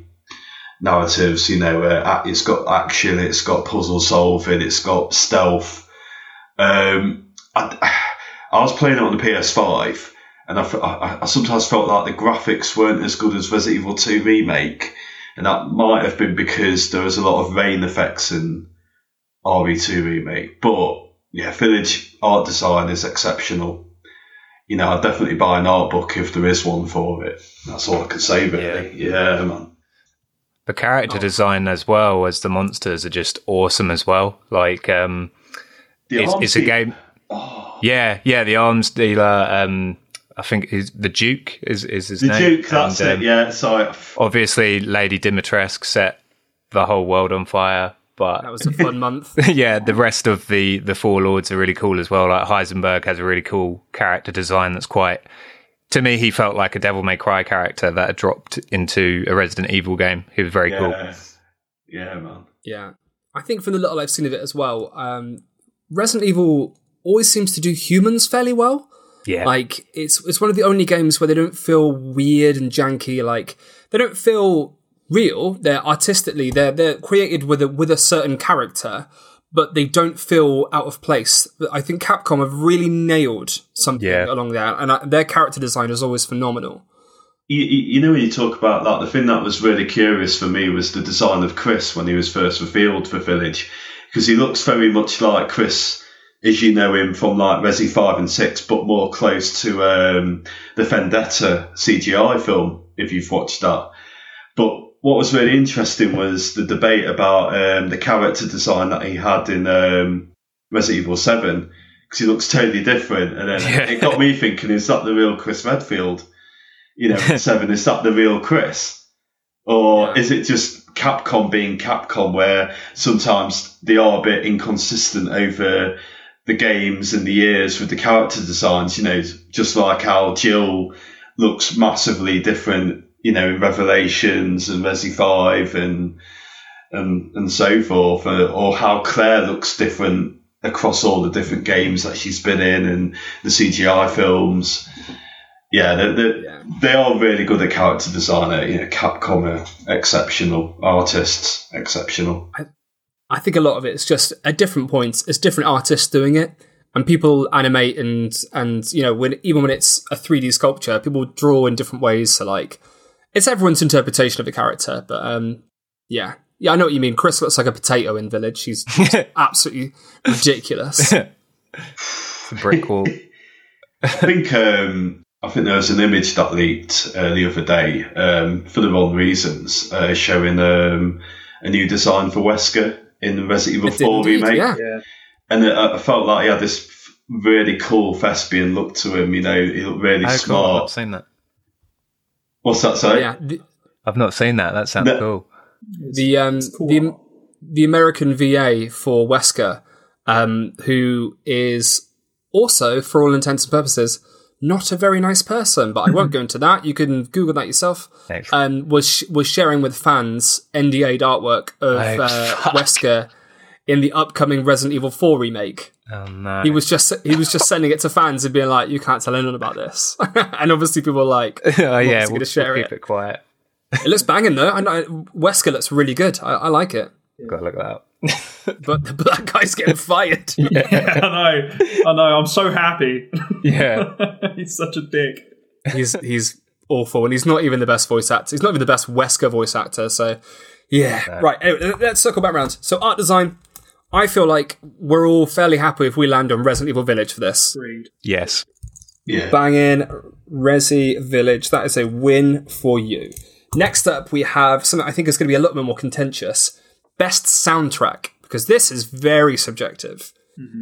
narratives you know uh, it's got action it's got puzzle solving it's got stealth. Um, I, I was playing it on the PS5 and I, I, I sometimes felt like the graphics weren't as good as Resident Evil 2 remake and that might have been because there was a lot of rain effects in RE2 remake. But yeah, Village art design is exceptional. You know, I'd definitely buy an art book if there is one for it. That's all I can say, really. Yeah, yeah man.
The character design as well as the monsters are just awesome as well. Like, um,
The
it's, it's a
deal-
game. Yeah, yeah. The arms dealer. Um, I think is the Duke is is his
The
name.
The Duke, that's
And,
it.
um,
Yeah, sorry.
Obviously, Lady Dimitrescu set the whole world on fire, but
That was a fun month.
yeah, the rest of the the four lords are really cool as well. Like Heisenberg has a really cool character design that's quite. To me, he felt like a Devil May Cry character that had dropped into a Resident Evil game. He was very cool.
Yeah. yeah, man.
Yeah. I think from the little I've seen of it as well, um, Resident Evil always seems to do humans fairly well.
Yeah,
Like it's it's one of the only games where they don't feel weird and janky. Like they don't feel real. They're artistically they're they're created with a with a certain character, but they don't feel out of place. I think Capcom have really nailed something
Yeah.
along there, and uh, their character design is always phenomenal.
You, you you know when you talk about that, the thing that was really curious for me was the design of Chris when he was first revealed for Village, because he looks very much like Chris as you know him from like Resi Five and Six, but more close to um, the Vendetta CGI film. If you've watched that, but what was really interesting was the debate about um, the character design that he had in um, Resident Evil Seven, because he looks totally different, and then
Yeah.
it got me thinking: Is that the real Chris Redfield? you know, seven, is that the real Chris? Or
Yeah.
is it just Capcom being Capcom where sometimes they are a bit inconsistent over the games and the years with the character designs, you know, just like how Jill looks massively different, you know, in Revelations and Resi 5 and, and, and so forth, or, or how Claire looks different across all the different games that she's been in and the CGI films. Yeah, they they
Yeah.
they are really good at character design. You know, Capcom are exceptional artists, exceptional.
I think a lot of it is just at different points, it's different artists doing it, and people animate and and you know when even when it's a three D sculpture, people draw in different ways. So like, it's everyone's interpretation of the character. But um, yeah, yeah, I know what you mean. Chris looks like a potato in Village. He's absolutely ridiculous.
a brick wall.
I think um, I think there was an image that leaked uh, the other day um, for the wrong reasons, uh, showing um, a new design for Wesker in the Resident Evil
It did
4
indeed,
remake,
yeah.
Yeah.
and it, I felt like he had this really cool thespian look to him. You know, he looked really
Oh, cool. I've
smart.
seen that.
What's that say?
yeah, the,
I've not seen that. That sounds
No.
cool.
the um
cool.
the the American VA for Wesker, um, who is also, for all intents and purposes, not a very nice person. But I won't go into that. You can Google that yourself.
Excellent.
Um, was was sharing with fans NDA'd artwork of
Oh,
uh. Wesker in the upcoming Resident Evil 4 remake.
Oh no.
He was just he was just sending it to fans and being like, "You can't tell anyone about this." and obviously, people were like,
oh yeah, we'll,
gonna share
we'll keep
it.
it quiet.
"It looks banging though." I know Wesker looks really good. I, I like it,
Gotta look that up.
but, but that guy's getting fired.
I know. I know. I'm so happy.
yeah.
He's such a dick.
he's he's awful, and he's not even the best voice actor. He's not even the best Wesker voice actor. So, yeah, right. Anyway, let's circle back around. So, art design. I feel like we're all fairly happy if we land on Resident Evil Village for this.
Agreed.
Yes.
Yeah.
Banging Resi Village. That is a win for you. Next up, we have something I think is going to be a little bit more contentious. Best soundtrack, because this is very subjective.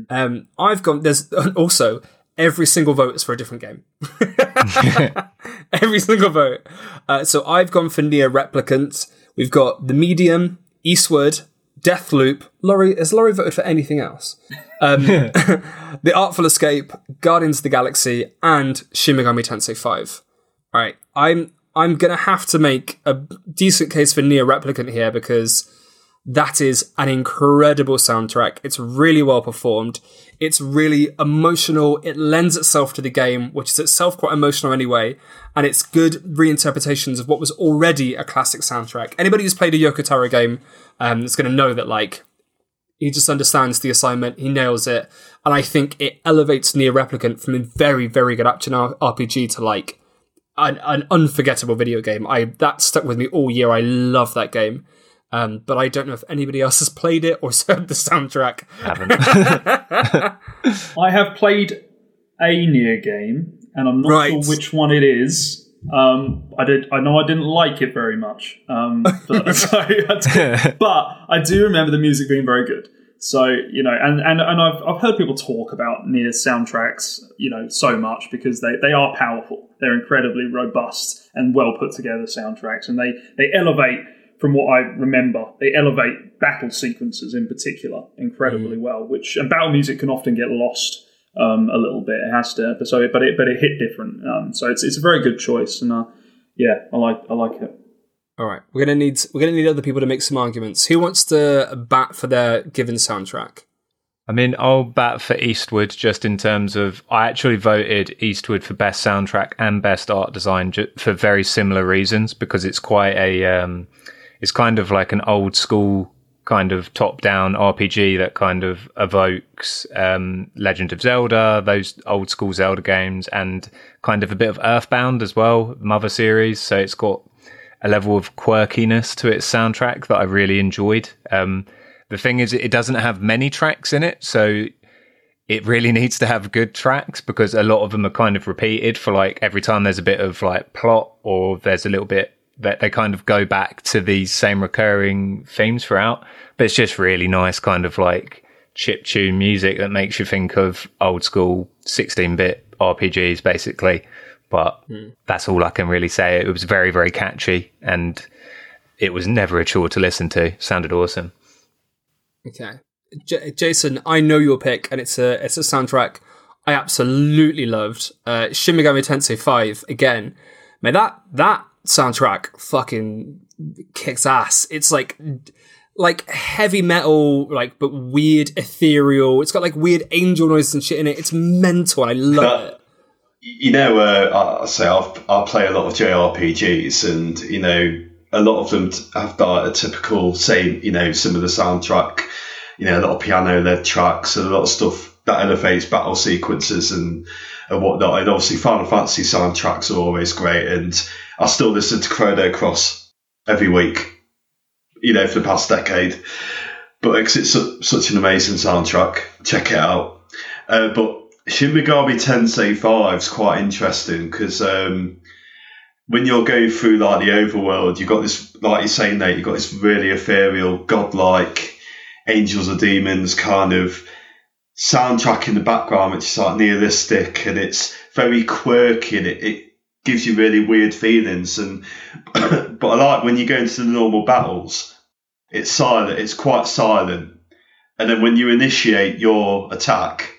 Um, I've gone. There's also every single vote is for a different game. every single vote. Uh, so I've gone for NieR Replicant. We've got The Medium, Eastward, Deathloop. Laurie has Laurie voted for anything else? Um, the Artful Escape, Guardians of the Galaxy, and Shin Megami Tensei Five. All right, I'm I'm gonna have to make a decent case for NieR Replicant here because that is an incredible soundtrack. It's really well performed. It's really emotional. It lends itself to the game, which is itself quite emotional anyway. And it's good reinterpretations of what was already a classic soundtrack. Anybody who's played a Yoko Taro game um, is going to know that, like, he just understands the assignment. He nails it. And I think it elevates NieR Replicant from a very, very good action RPG to, like, an, an unforgettable video game. I That stuck with me all year. I love that game. Um, but I don't know if anybody else has played it or heard the soundtrack.
Haven't.
I have played a NieR game, and I'm not
Right.
sure which one it is. Um, I did. I know I didn't like it very much. Um, but, so that's- but I do remember the music being very good. So you know, and and, and I've, I've heard people talk about NieR soundtracks, you know, so much because they, they are powerful. They're incredibly robust and well put together soundtracks, and they they elevate from what I remember. They elevate battle sequences in particular incredibly well, which and battle music can often get lost um, a little bit. It has to, but so but it but it hit different. Um, so it's it's a very good choice, and uh, yeah, I like I like it.
All right, we're gonna need we're gonna need other people to make some arguments. Who wants to bat for their given soundtrack?
I mean, I'll bat for Eastward just in terms of I actually voted Eastward for best soundtrack and best art design ju- for very similar reasons because it's quite a um, it's kind of like an old school kind of top down RPG that kind of evokes um, Legend of Zelda, those old school Zelda games, and kind of a bit of Earthbound as well, Mother series. So it's got a level of quirkiness to its soundtrack that I really enjoyed. Um, the thing is, it doesn't have many tracks in it, so it really needs to have good tracks because a lot of them are kind of repeated for like every time there's a bit of like plot or there's a little bit that they kind of go back to these same recurring themes throughout. But it's just really nice, kind of like chip tune music that makes you think of old school 16 bit RPGs, basically. But that's all I can really say. It was very, very catchy and it was never a chore to listen to. Sounded awesome.
Okay, J- Jason, I know your pick, and it's a it's a soundtrack I absolutely loved. Uh, Shin Megami Tensei Five again. Man, that that soundtrack fucking kicks ass. It's like like heavy metal, like but weird ethereal. It's got like weird angel noises and shit in it. It's mental, and I love
That-
it.
you know, uh, I I say I've, I play a lot of JRPGs, and you know, a lot of them have that a typical same. You know, some of the soundtrack, you know, a lot of piano-led tracks and a lot of stuff that elevates battle sequences and and whatnot. And obviously, Final Fantasy soundtracks are always great, and I still listen to Chrono Cross every week. You know, for the past decade, but it's, it's su- such an amazing soundtrack. Check it out. Uh, but Shin Megami Tensei 5 is quite interesting because um, when you're going through like the overworld, you've got this, like you're saying, Nate, you've got this really ethereal, godlike angels or demons kind of soundtrack in the background, which is like nihilistic and it's very quirky and it, it gives you really weird feelings. And but I like when you go into the normal battles, it's silent, it's quite silent. And then when you initiate your attack,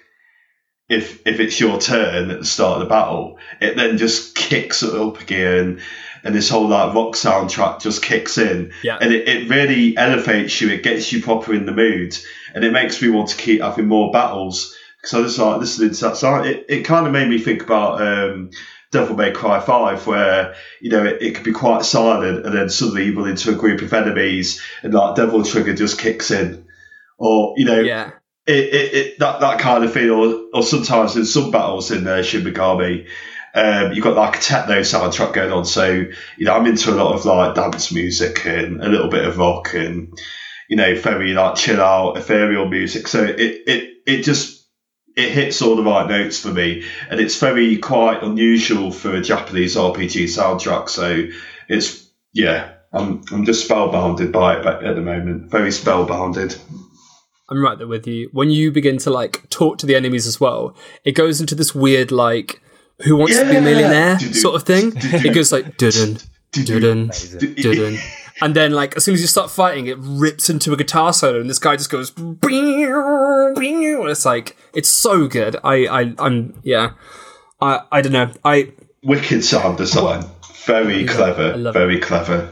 if if it's your turn at the start of the battle, it then just kicks it up again. and this whole like rock soundtrack just kicks in,
Yeah.
and it, it really elevates you. It gets you proper in the mood, and it makes me want to keep having more battles. Because I just like listening to that song. It, it kind of made me think about um, Devil May Cry 5, where, you know, it, it could be quite silent and then suddenly you run into a group of enemies and like Devil Trigger just kicks in. Or, you know,
Yeah.
it, it, it, that, that kind of thing. Or, or sometimes in some battles in uh, Shin Megami, um, you've got like a techno soundtrack going on. So, you know, I'm into a lot of like dance music and a little bit of rock and, you know, very like chill out, ethereal music. So it, it, it just, it hits all the right notes for me, and it's very quite unusual for a Japanese RPG soundtrack. So it's yeah, I'm I'm just spellbounded by it at the moment. Very spellbounded.
I'm right there with you. When you begin to like talk to the enemies as well, it goes into this weird like who wants to be a millionaire sort of thing. It goes like didn't didn't dudun. And then like as soon as you start fighting, it rips into a guitar solo and this guy just goes "Beow, beow." and it's like it's so good. I, I I'm yeah. I I don't know. I
Wicked sound design. Very clever.
love
Very clever.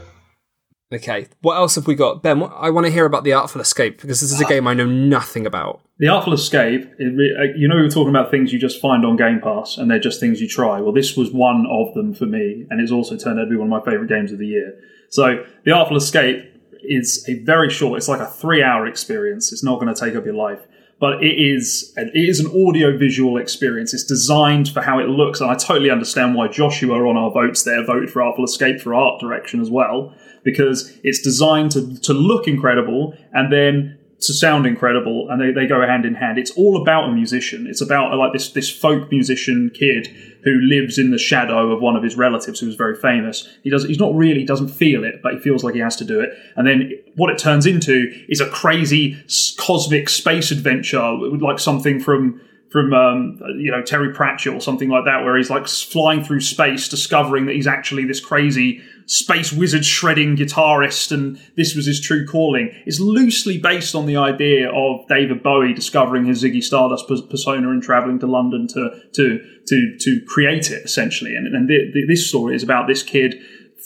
okay. What else have we got? Ben, what, I want to hear about the Artful Escape because this is a game I know nothing about.
The Artful Escape, it re- uh, you know, we were talking about things you just find on Game Pass and they're just things you try. Well, this was one of them for me, and it's also turned out to be one of my favourite games of the year. So, The Artful Escape is a very short, it's like a three hour experience. It's not going to take up your life. But it is, it is an audio visual experience. It's designed for how it looks, and I totally understand why Joshua on our votes there voted for Artful Escape for art direction as well, because it's designed to, to look incredible and then to sound incredible and they, they go hand in hand. It's all about a musician. It's about like this this folk musician kid who lives in the shadow of one of his relatives who's very famous. He does he's not really doesn't feel it, but he feels like he has to do it. And then what it turns into is a crazy cosmic space adventure, like something from from um, you know Terry Pratchett or something like that, where he's like flying through space, discovering that he's actually this crazy space wizard shredding guitarist, and this was his true calling. It's loosely based on the idea of David Bowie discovering his Ziggy Stardust persona and traveling to London to to to to create it essentially. And, and th- th- this story is about this kid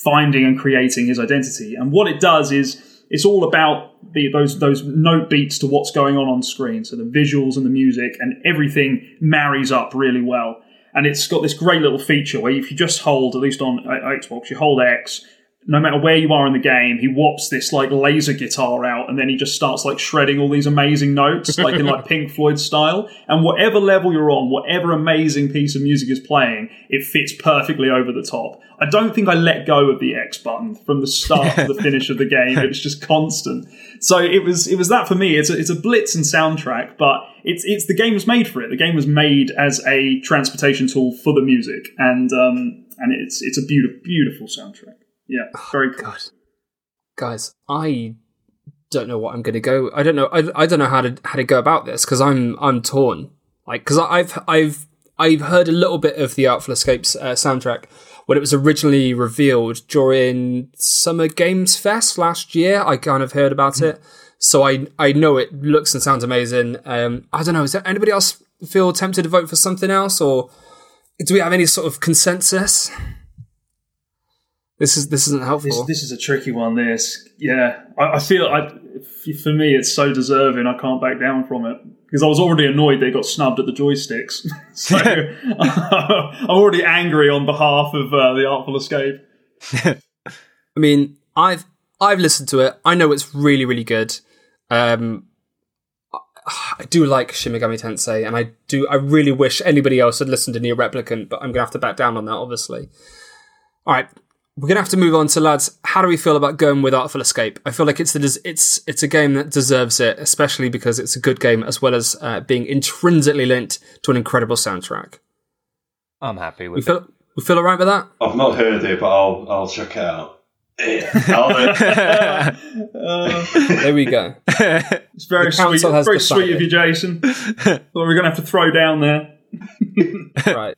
finding and creating his identity. And what it does is it's all about the, those those note beats to what's going on on screen. So the visuals and the music and everything marries up really well. And it's got this great little feature where if you just hold, at least on uh, Xbox, you hold X, no matter where you are in the game, he whops this like laser guitar out, and then he just starts like shredding all these amazing notes, like in like Pink Floyd style. And whatever level you're on, whatever amazing piece of music is playing, it fits perfectly over the top. I don't think I let go of the X button from the start to the finish of the game. It was just constant. So it was it was that for me. It's a, it's a blitz and soundtrack, but it's it's the game was made for it. The game was made as a transportation tool for the music, and um and it's it's a beautiful beautiful soundtrack. Yeah, very cool.
God, guys, I don't know what I'm going to go. I don't know. I, I don't know how to how to go about this because I'm I'm torn. Like because I've I've I've heard a little bit of the Artful Escapes uh, soundtrack when it was originally revealed during Summer Games Fest last year. I kind of heard about it, so I I know it looks and sounds amazing. Um, I don't know. Is there anybody else feel tempted to vote for something else, or do we have any sort of consensus? This is this isn't helpful.
This, this is a tricky one. This, yeah, I, I feel I, for me, it's so deserving. I can't back down from it because I was already annoyed they got snubbed at the joysticks. so I'm already angry on behalf of uh, the Artful Escape.
I mean, I've I've listened to it. I know it's really really good. Um, I- do like Shin Megami Tensei, and I do. I really wish anybody else had listened to NieR Replicant, but I'm gonna have to back down on that, obviously. All right, we're gonna have to move on to lads. How do we feel about going with Artful Escape? I feel like it's the des- it's it's a game that deserves it, especially because it's a good game as well as uh, being intrinsically linked to an incredible soundtrack.
I'm happy
We
with it.
feel we feel alright with that.
I've not heard it, but I'll I'll check it out. Yeah. Uh,
There we go.
it's very sweet.
council has
Very sweet of you, Jason. What we're going to have to throw down there.
right.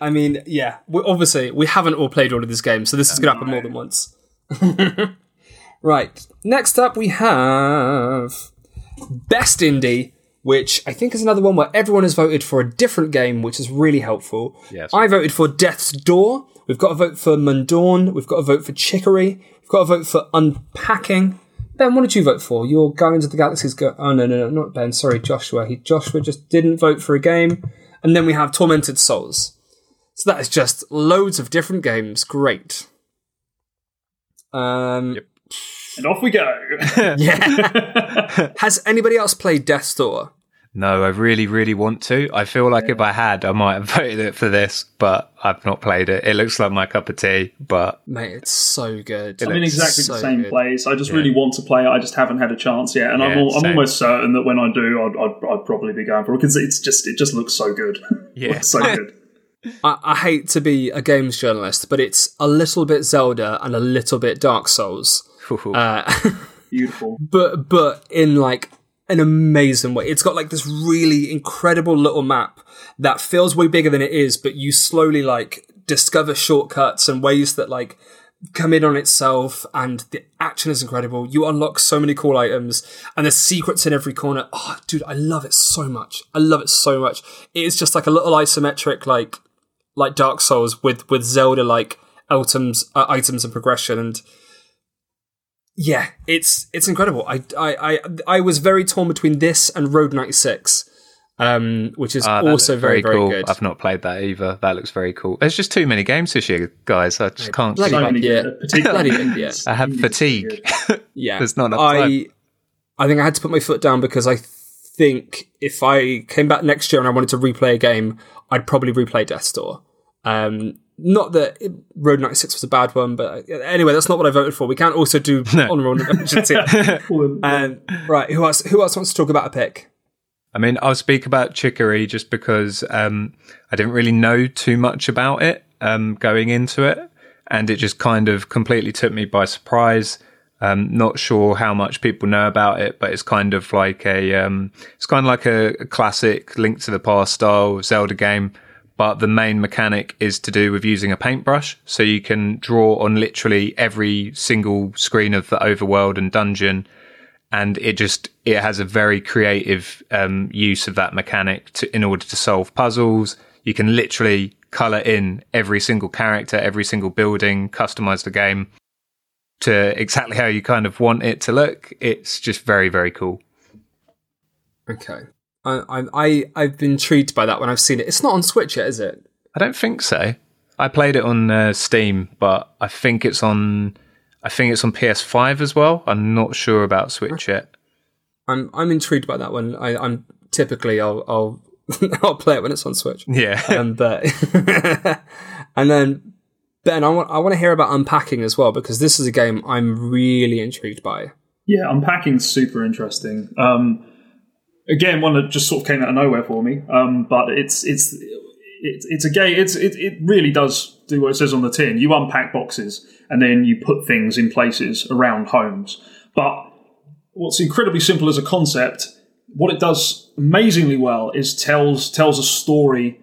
I mean, yeah. We, obviously, we haven't all played all of this game, so this is going to happen more than once. right. Next up, we have Best Indie, which I think is another one where everyone has voted for a different game, which is really helpful.
Yes.
I voted for Death's Door, We've got a vote for Mundaun. We've got a vote for Chicory. We've got a vote for Unpacking. Ben, what did you vote for? Your Guardians of the Galaxy's go. Oh no, no, no, not Ben. Sorry, Joshua. He Joshua just didn't vote for a game. And then we have Tormented Souls. So that is just loads of different games. Great. Um,
yep. And off we go.
yeah. Has anybody else played Death Door?
No, I really, really want to. I feel like yeah. if I had, I might have voted it for this, but I've not played it. It looks like my cup of tea, but
mate, it's so good.
It I'm in exactly so the same good. place. I just yeah. really want to play it. I just haven't had a chance yet, and yeah, I'm, all, I'm almost certain that when I do, I'd, I'd, I'd probably be going for it because it's just it just looks so good.
Yeah,
so good.
I, I hate to be a games journalist, but it's a little bit Zelda and a little bit Dark Souls.
uh, Beautiful,
but but in like an amazing way. It's got like this really incredible little map that feels way bigger than it is, but you slowly like discover shortcuts and ways that like come in on itself and the action is incredible. You unlock so many cool items and there's secrets in every corner. Oh, dude, I love it so much. I love it so much. It is just like a little isometric, like, like Dark Souls with, with Zelda like items, uh, items and progression. And yeah, it's it's incredible. I I I, I was very torn between this and Road 96. Um, which is uh, also very, very,
cool.
good.
I've not played that either. That looks very cool. There's just too many games this year, guys. I just can't.
Bloody
so
yeah. Bloody yeah.
I have fatigue.
yeah,
there's not enough
I,
time.
I think I had to put my foot down because I think if I came back next year and I wanted to replay a game, I'd probably replay Death Door. Um, not that Road 96 was a bad one, but uh, anyway, that's not what I voted for. We can't also do no. honorable mentions here. and right, who else? Who else wants to talk about a pick?
I mean, I'll speak about Chicory just because um, I didn't really know too much about it um, going into it, and it just kind of completely took me by surprise. Um, not sure how much people know about it, but it's kind of like a um, it's kind of like a, a classic Link to the Past style Zelda game but the main mechanic is to do with using a paintbrush. So you can draw on literally every single screen of the overworld and dungeon. And it just, it has a very creative um, use of that mechanic to, in order to solve puzzles. You can literally color in every single character, every single building, customize the game to exactly how you kind of want it to look. It's just very, very cool.
Okay. I, I I've been intrigued by that when I've seen it. It's not on Switch yet, is it?
I don't think so. I played it on uh, Steam, but I think it's on. I think it's on PS5 as well. I'm not sure about Switch yet.
I'm I'm intrigued by that one. I, am typically I'll I'll I'll play it when it's on Switch.
Yeah.
Um, but and then Ben, I want I want to hear about unpacking as well because this is a game I'm really intrigued by.
Yeah, unpacking's super interesting. Um, again one that just sort of came out of nowhere for me. Um, but it's it's it's it's a game. It's it, it really does do what it says on the tin. You unpack boxes and then you put things in places around homes. But what's incredibly simple as a concept, what it does amazingly well is tells tells a story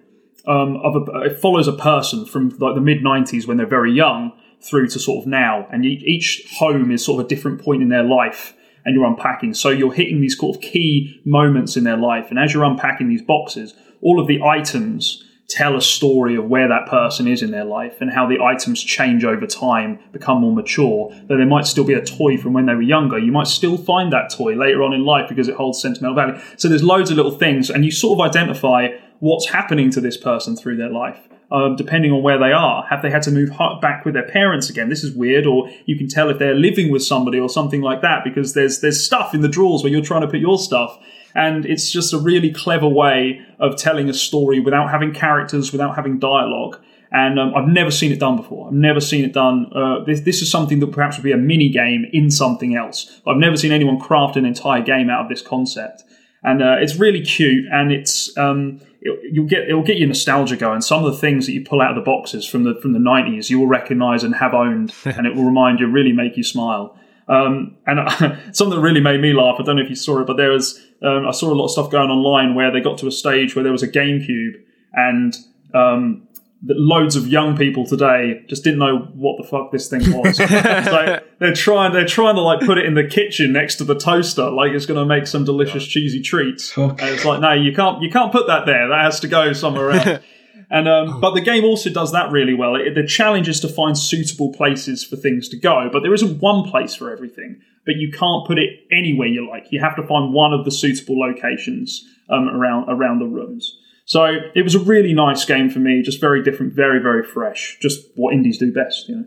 um, of a, it follows a person from like the mid '90s when they're very young through to sort of now, and each home is sort of a different point in their life and you're unpacking. So you're hitting these sort of key moments in their life. And as you're unpacking these boxes, all of the items tell a story of where that person is in their life and how the items change over time, become more mature. Though there might still be a toy from when they were younger, you might still find that toy later on in life because it holds sentimental value. So there's loads of little things, and you sort of identify what's happening to this person through their life um, depending on where they are. Have they had to move back with their parents again? This is weird. Or you can tell if they're living with somebody or something like that because there's there's stuff in the drawers where you're trying to put your stuff. And it's just a really clever way of telling a story without having characters, without having dialogue. And um, I've never seen it done before. I've never seen it done. Uh, this, this is something that perhaps would be a mini game in something else. I've never seen anyone craft an entire game out of this concept. And uh, it's really cute, and it's um, it, you'll get it'll get your nostalgia going. Some of the things that you pull out of the boxes from the from the nineties, you will recognise and have owned, and it will remind you, really make you smile. Um, and uh, something that really made me laugh. I don't know if you saw it, but there was um, I saw a lot of stuff going online where they got to a stage where there was a GameCube and um, that loads of young people today just didn't know what the fuck this thing was. so they're trying they're trying to like put it in the kitchen next to the toaster, like it's going to make some delicious cheesy treats. Okay. And it's like no, you can't you can't put that there. That has to go somewhere else. And um, but the game also does that really well. It, the challenge is to find suitable places for things to go, but there isn't one place for everything. But you can't put it anywhere you like. You have to find one of the suitable locations um, around around the rooms. So it was a really nice game for me. Just very different, very very fresh. Just what indies do best, you know.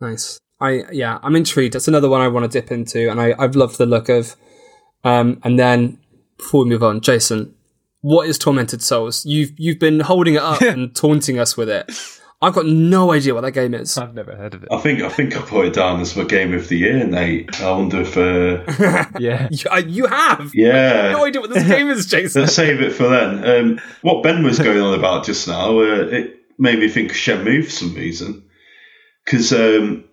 Nice. I yeah, I'm intrigued. That's another one I want to dip into, and I I've loved the look of. Um, and then before we move on, Jason, what is Tormented Souls? You've you've been holding it up and taunting us with it. I've got no idea what that game is.
I've never heard of it.
I think I think I put it down as my game of the year, Nate. I wonder if uh,
yeah,
you, uh, you have.
Yeah,
no idea what this game is, Jason.
Let's save it for then. Um, what Ben was going on about just now, uh, it made me think of Shenmue for some reason, because um,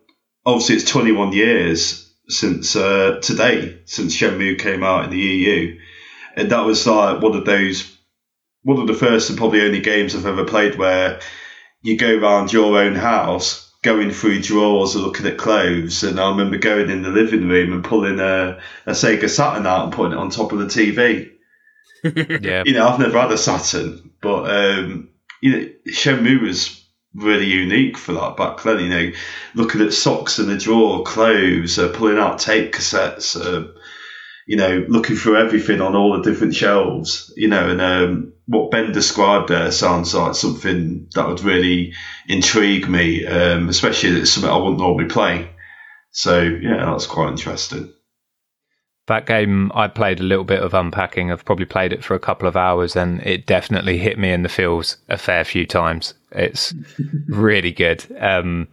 obviously it's 21 years since uh, today since Shenmue came out in the EU and that was like one of those one of the first and probably only games I've ever played where you go around your own house going through drawers and looking at clothes and I remember going in the living room and pulling a, a Sega Saturn out and putting it on top of the TV.
yeah.
You know, I've never had a Saturn, but um, you know, Shenmue was really unique for that back then. You know, looking at socks in the drawer, clothes, uh, pulling out tape cassettes, uh, you know, looking through everything on all the different shelves, you know, and um, what Ben described there sounds like something that would really intrigue me, um, especially it's something I wouldn't normally play. So yeah, that's quite interesting.
That game, I played a little bit of unpacking. I've probably played it for a couple of hours, and it definitely hit me in the feels a fair few times. It's really good. Um,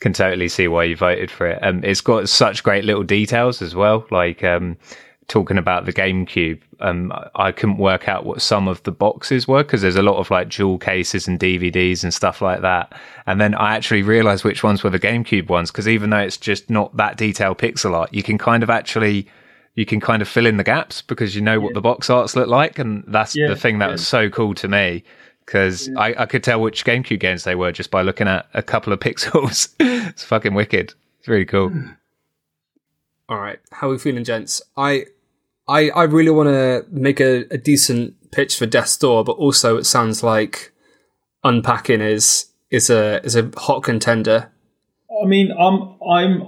can totally see why you voted for it. Um, it's got such great little details as well. Like um, talking about the GameCube, um, I couldn't work out what some of the boxes were because there's a lot of like jewel cases and DVDs and stuff like that. And then I actually realized which ones were the GameCube ones because even though it's just not that detailed pixel art, you can kind of actually you can kind of fill in the gaps because you know yeah. what the box arts look like, and that's yeah, the thing that yeah. was so cool to me because yeah. I, I could tell which GameCube games they were just by looking at a couple of pixels. it's fucking wicked. It's really cool. Hmm.
All right, how are we feeling, gents? I I I really want to make a, a decent pitch for Death's Door, but also it sounds like unpacking is is a is a hot contender.
I mean, I'm I'm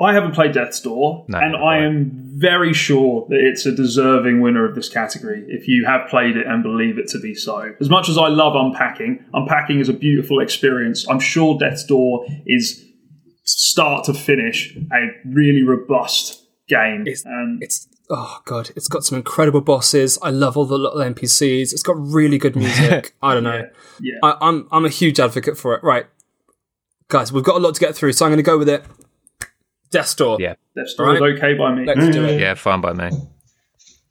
I haven't played Death's Door, no, and I am very sure that it's a deserving winner of this category if you have played it and believe it to be so. As much as I love unpacking, unpacking is a beautiful experience. I'm sure Death's Door is start to finish a really robust game.
It's, and it's oh god, it's got some incredible bosses. I love all the little NPCs. It's got really good music. I don't know. Yeah, yeah. I, I'm I'm a huge advocate for it. Right, guys, we've got a lot to get through, so I'm going to go with it. Death's Door.
Yeah.
Death's Door right. is okay by me.
Let's do it.
Yeah, fine by me.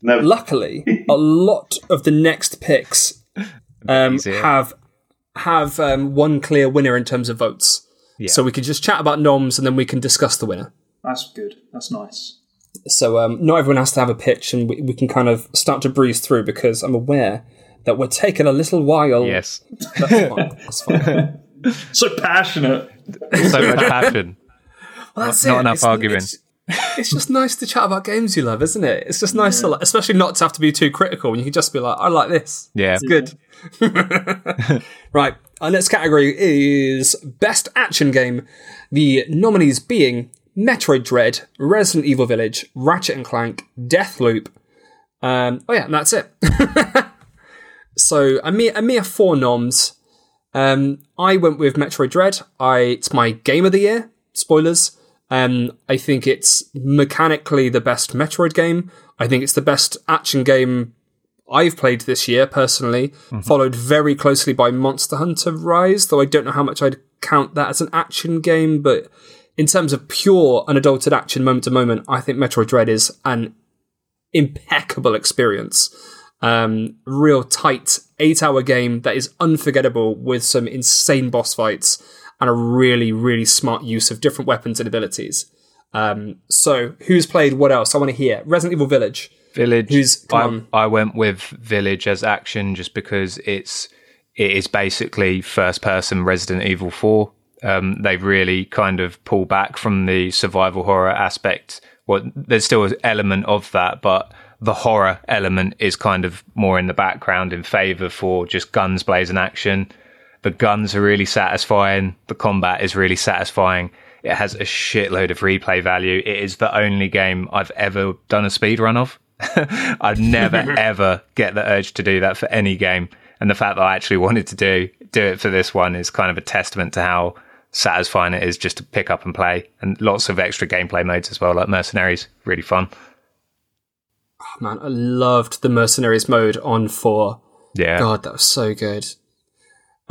No. Luckily, a lot of the next picks um, have have um, one clear winner in terms of votes. Yeah. So we can just chat about noms and then we can discuss the winner.
That's good. That's nice.
So um, not everyone has to have a pitch, and we, we can kind of start to breeze through because I'm aware that we're taking a little while.
Yes,
that's fine. That's fine.
so passionate.
So much passion. Well, that's not, not enough
it's,
arguing.
It's, it's, just nice to chat about games you love, isn't it? It's just nice yeah. to, like, especially not to have to be too critical. And you can just be like, I like this.
Yeah,
it's good. right. Our next category is best action game. The nominees being Metroid Dread, Resident Evil Village, Ratchet and Clank, Deathloop. Um, oh yeah, and that's it. so a mere, a mere four noms. Um, I went with Metroid Dread. I it's my game of the year spoilers. Um, I think it's mechanically the best Metroid game. I think it's the best action game I've played this year personally, mm-hmm. followed very closely by Monster Hunter Rise, though I don't know how much I'd count that as an action game, but in terms of pure unadulterated action moment to moment, I think Metroid Dread is an impeccable experience. Um, real tight eight hour game that is unforgettable with some insane boss fights and a really, really smart use of different weapons and abilities. Um, so, who's played what else? I want to hear. Resident Evil Village.
Village.
Who's
I, I, went with Village as action just because it's it is basically first person Resident Evil Four. Um, they really kind of pull back from the survival horror aspect. Well, there's still an element of that, but the horror element is kind of more in the background in favor for just guns blazing action. The guns are really satisfying. The combat is really satisfying. It has a shitload of replay value. It is the only game I've ever done a speed run of. I'd never ever get the urge to do that for any game. And the fact that I actually wanted to do do it for this one is kind of a testament to how satisfying it is just to pick up and play. And lots of extra gameplay modes as well, like Mercenaries, really fun.
Oh, man, I loved the Mercenaries mode on four.
Yeah.
God, that was so good.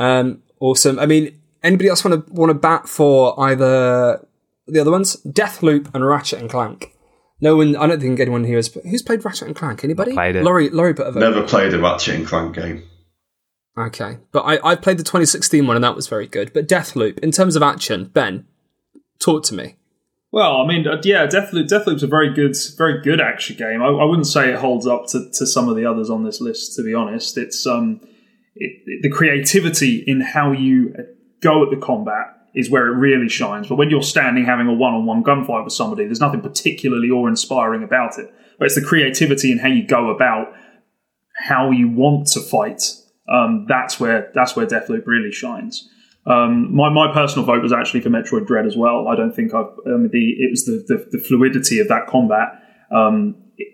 Um, awesome. I mean, anybody else want to want to bat for either the other ones, Deathloop and Ratchet and Clank? No one. I don't think anyone here has who's played Ratchet and Clank. Anybody?
Played it.
Laurie, Laurie put a vote.
Never played a Ratchet and Clank game.
Okay, but I I played the 2016 one and that was very good. But Deathloop, in terms of action, Ben, talk to me.
Well, I mean, uh, yeah, Deathloop, Deathloop's a very good, very good action game. I, I wouldn't say it holds up to, to some of the others on this list, to be honest. It's um, it, the creativity in how you go at the combat is where it really shines. But when you're standing having a one-on-one gunfight with somebody, there's nothing particularly awe-inspiring about it. But it's the creativity in how you go about how you want to fight. Um, that's where that's where Deathloop really shines. Um, my, my personal vote was actually for Metroid Dread as well. I don't think I've um, the it was the, the, the fluidity of that combat. Um, it,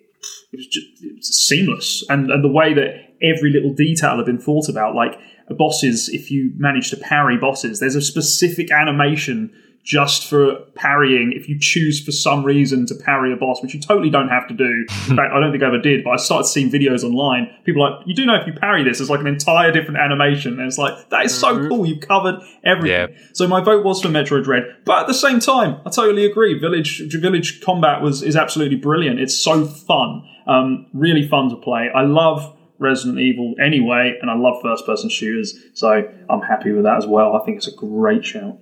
it was just it was seamless, and and the way that every little detail had been thought about. Like bosses, if you manage to parry bosses, there's a specific animation just for parrying. If you choose for some reason to parry a boss, which you totally don't have to do. In fact, I don't think I ever did, but I started seeing videos online. People are like, you do know if you parry this, it's like an entire different animation. And it's like, that is so cool. You've covered everything.
Yeah.
So my vote was for Metroid Dread. But at the same time, I totally agree. Village Village combat was is absolutely brilliant. It's so fun. Um, really fun to play. I love Resident Evil anyway, and I love first person shooters. So I'm happy with that as well. I think it's a great shout.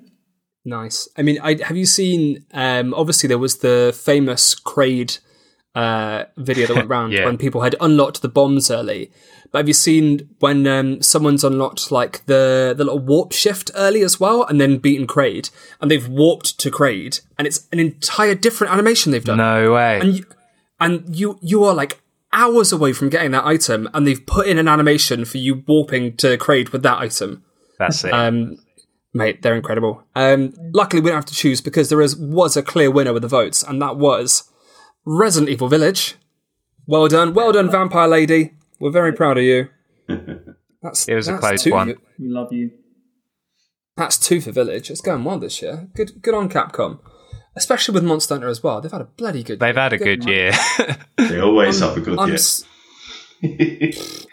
Nice. I mean, I, have you seen? Um, obviously, there was the famous Kraid uh, video that went round
Yeah.
when people had unlocked the bombs early. But have you seen when um, someone's unlocked like the the little warp shift early as well, and then beaten Kraid, and they've warped to Kraid, and it's an entire different animation they've done.
No way.
and you, and you you are like hours away from getting that item, and they've put in an animation for you warping to Kraid with that item.
That's it.
Um, mate, they're incredible. Um, luckily, we don't have to choose because there is was a clear winner with the votes, and that was Resident Evil Village. Well done, well done, Vampire Lady. We're very proud of you. That's,
It was a close
two
one.
For,
We love you.
that's two for Village. It's going well this year. Good, good on Capcom, especially with Monster Hunter as well. They've had a bloody good.
They've had a good year.
They always have a good
I'm
year.
s-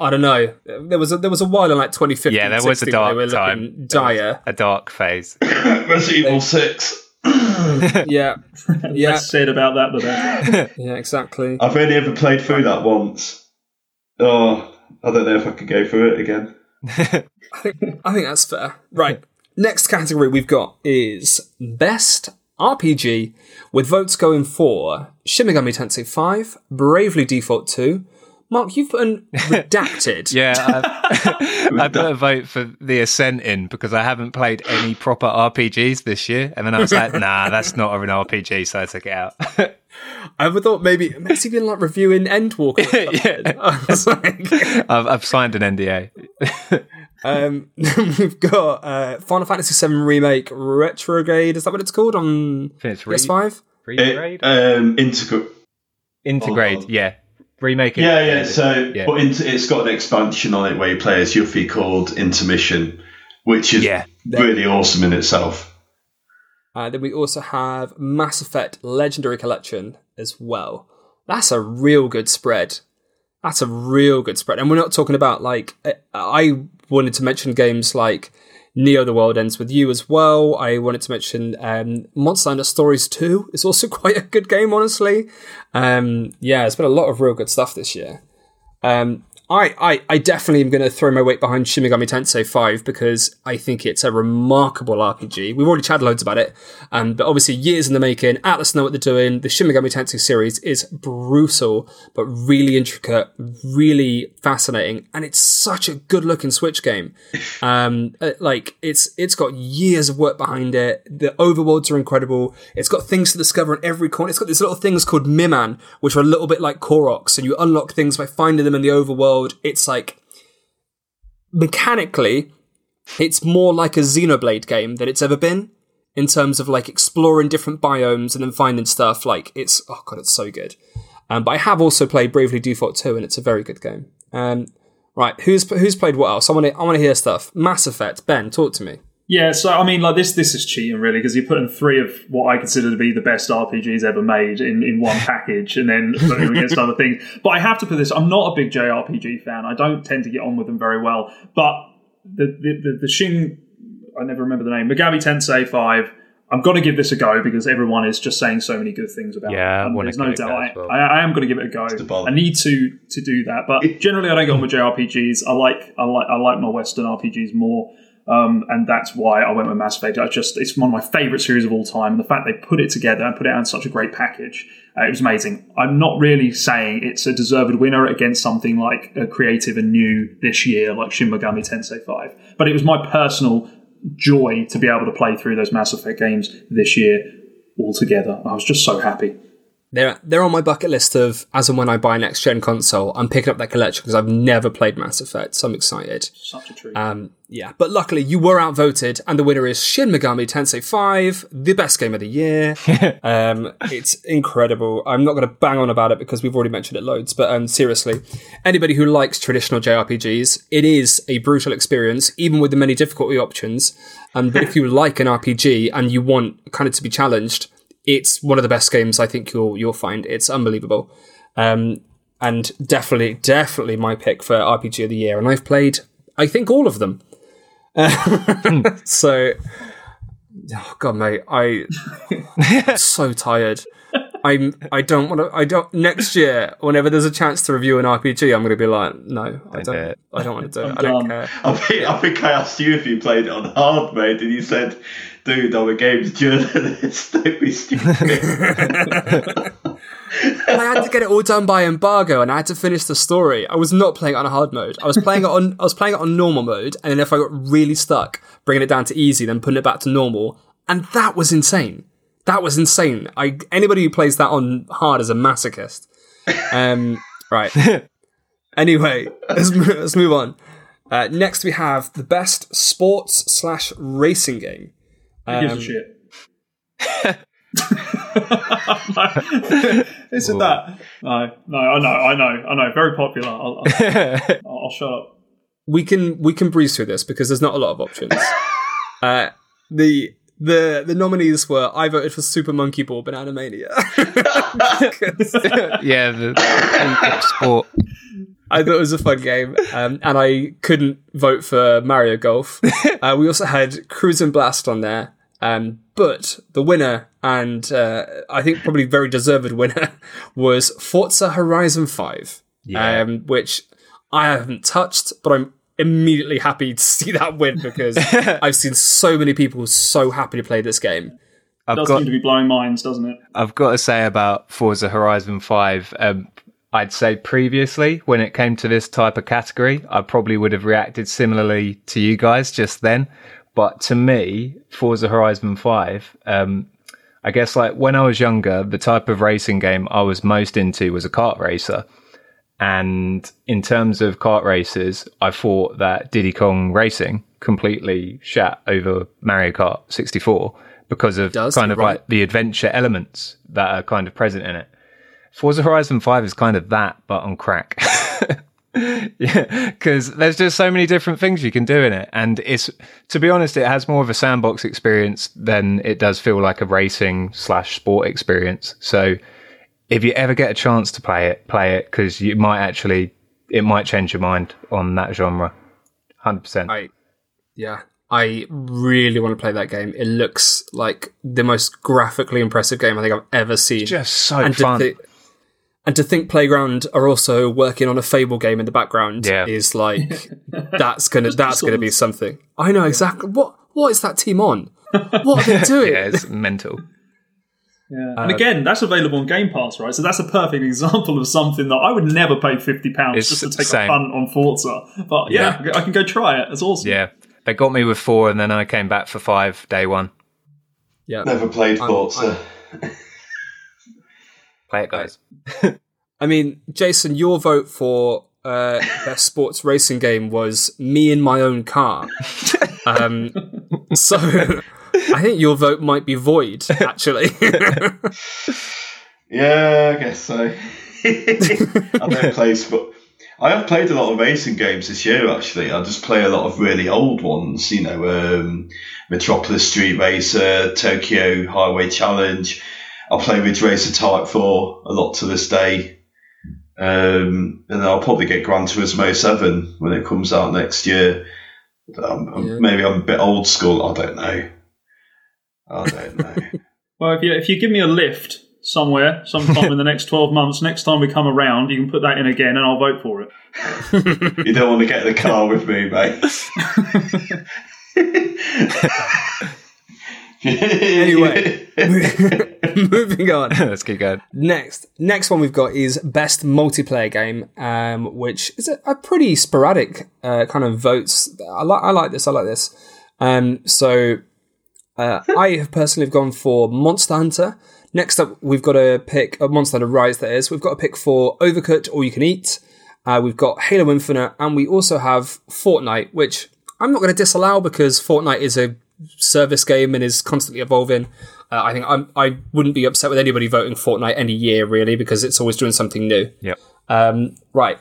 I don't know. There was a, there was a while in like 2015.
yeah, there was a dark
where they were
time.
looking
There was
Dire.
a dark phase.
Resident Evil 6.
Yeah, yeah,
Less said about that, the better.
yeah, exactly.
I've only ever played through that once. Oh, I don't know if I could go through it again.
I think I think that's fair. Right. Next category we've got is Best RPG, with votes going for Shin Megami Tensei 5, Bravely Default 2. Mark, you've put an redacted.
Yeah, I, I put a vote for the Ascent in because I haven't played any proper RPGs this year, and then I was like, "Nah, that's not an RPG," so I took it out.
I would thought maybe he been like reviewing Endwalker? something? I was like,
I've, I've signed an NDA.
Um, we've got uh, Final Fantasy VII Remake Retrograde. Is that what it's called on
it's re-
PS5?
Regrade?
It, um, integra-
Integrate,
oh.
yeah. Remake it.
yeah, yeah. So,
Yeah.
but int- it's got an expansion on it where you play as Yuffie called Intermission, which is
Yeah.
really awesome in itself.
Uh, then we also have Mass Effect Legendary Collection as well. That's a real good spread. That's a real good spread. And we're not talking about like I- I wanted to mention games like Neo: The World Ends with You as well. I wanted to mention um, Monster Hunter Stories 2 is also quite a good game, honestly. Um, yeah, it's been a lot of real good stuff this year. Um, I, I, I definitely am going to throw my weight behind Shin Megami Tensei 5 because I think it's a remarkable RPG. We've already chatted loads about it, um, but obviously years in the making. Atlus know what they're doing. The Shin Megami Tensei series is brutal, but really intricate, really fascinating, and it's such a good looking Switch game. Um, uh, like it's it's got years of work behind it. The overworlds are incredible. It's got things to discover in every corner. It's got these little things called Miman, which are a little bit like Koroks, and you unlock things by finding them in the overworld world, it's like mechanically, it's more like a Xenoblade game than it's ever been in terms of like exploring different biomes and then finding stuff. Like it's oh god, it's so good. Um, but I have also played Bravely Default 2, and it's a very good game. Um, right, who's who's played what else? I want to I want to hear stuff. Mass Effect. Ben, talk to me.
Yeah, so I mean, like this, this is cheating really because you're putting three of what I consider to be the best RPGs ever made in, in one package, and then putting them against other things. But I have to put this: I'm not a big JRPG fan. I don't tend to get on with them very well. But the the, the, the Shin, I never remember the name, Megami Tensei Five. I'm going to give this a go because everyone is just saying so many good things about
yeah,
it.
Yeah,
there's no doubt. I, well. I, I, am going to give it a go. I need to to do that, but generally I don't get on with JRPGs. I like I like I like my Western RPGs more. Um, and that's why I went with Mass Effect. I just it's one of my favorite series of all time. And the fact they put it together and put it out in such a great package, uh, it was amazing. I'm not really saying it's a deserved winner against something like a creative and new this year, like Shin Megami Tensei 5. But it was my personal joy to be able to play through those Mass Effect games this year all together. I was just so happy
they're they're on my bucket list of as and when I buy a next gen console, I'm picking up that collection because I've never played Mass Effect, so I'm excited.
Such a treat.
Um, yeah, but luckily you were outvoted, and the winner is Shin Megami Tensei 5, the best game of the year. um, it's incredible. I'm not going to bang on about it because we've already mentioned it loads, but um, seriously, anybody who likes traditional JRPGs, it is a brutal experience, even with the many difficulty options. Um, but if you like an RPG and you want kind of to be challenged, it's one of the best games I think you'll you'll find. It's unbelievable, um, and definitely definitely my pick for RPG of the year. And I've played I think all of them. so, oh god, mate, I am so tired. I'm. I don't want to. I don't. Next year, whenever there's a chance to review an RPG, I'm going to be like, no, I don't. Do I don't want to do it. I don't care.
I think, I think I asked you if you played it on hard mode, and you said dude, I'm a games journalist. Don't be stupid.
I had to get it all done by embargo, and I had to finish the story. I was not playing it on a hard mode. I was playing it on. I was playing it on normal mode, and then if I got really stuck, bringing it down to easy, then putting it back to normal, and that was insane. That was insane. I anybody who plays that on hard is a masochist. Um, right. anyway, let's let's move on. Uh, next, we have the best sports slash racing game.
Who gives a um, shit? Isn't that? No, no, I know, I know, I know. Very popular. I'll, I'll, I'll shut up.
We can we can breeze through this because there's not a lot of options. uh, the the the nominees were I voted for Super Monkey Ball Banana Mania.
yeah, the, the sport.
I thought it was a fun game, um, and I couldn't vote for Mario Golf. Uh, we also had Cruis'n Blast on there, um, but the winner, and uh, I think probably very deserved winner, was Forza Horizon Five, yeah. um, which I haven't touched, but I'm immediately happy to see that win because I've seen so many people so happy to play this game.
It does got, seem to be blowing minds, doesn't it?
I've got to say about Forza Horizon 5, um, I'd say previously, when it came to this type of category, I probably would have reacted similarly to you guys just then. But to me, Forza Horizon 5, um, I guess like when I was younger, the type of racing game I was most into was a kart racer. And in terms of kart races, I thought that Diddy Kong Racing completely shat over Mario Kart 64 because of kind of right. like the adventure elements that are kind of present in it. Forza Horizon 5 is kind of that, but on crack. yeah, because there's just so many different things you can do in it. And it's, to be honest, it has more of a sandbox experience than it does feel like a racing slash sport experience. So if you ever get a chance to play it, play it because you might actually, it might change your mind on that genre. 100%.
I, yeah, I really want to play that game. It looks like the most graphically impressive game I think I've ever seen.
Just so and fun.
And to think Playground are also working on a Fable game in the background
Yeah.
is like that's gonna that's gonna be something. I know exactly what what is that team on? What are they doing?
Yeah, it's mental.
Yeah. and again, that's available on Game Pass, right? So that's a perfect example of something that I would never pay fifty pounds
It's
just to take
same.
a punt on Forza. But yeah, I can go try it. It's awesome.
Yeah. They got me with four and then I came back for five day one.
Yeah.
Never played
I'm-
Forza.
Play it, guys.
I mean, Jason, your vote for uh, best sports racing game was me in my own car. Um, so I think your vote might be void, actually.
Yeah, I guess so. I don't play sport. I have played a lot of racing games this year. Actually, I just play a lot of really old ones. You know, um, Metropolis Street Racer, Tokyo Highway Challenge. I play Ridge Racer Type Four a lot to this day. Um, and I'll probably get Gran Turismo Seven when it comes out next year. Um,
Yeah.
Maybe I'm a bit old school. I don't know. I don't know.
Well, if you if you give me a lift somewhere, sometime in the next twelve months, next time we come around, you can put that in again, and I'll vote for it.
You don't want to get in the car with me, mate.
Anyway. Moving on.
Let's keep going.
Next, next one we've got is best multiplayer game, um, which is a, a pretty sporadic uh, kind of votes. I like, I like this. I like this. Um, so uh, I have personally gone for Monster Hunter. Next up, we've got a pick of Monster Hunter Rise. That is, we've got a pick for Overcooked All You Can Eat. Uh, we've got Halo Infinite, and we also have Fortnite, which I'm not going to disallow because Fortnite is a service game and is constantly evolving. Uh, I think I'm, I wouldn't be upset with anybody voting Fortnite any year, really, because it's always doing something new.
Yep.
Um, right.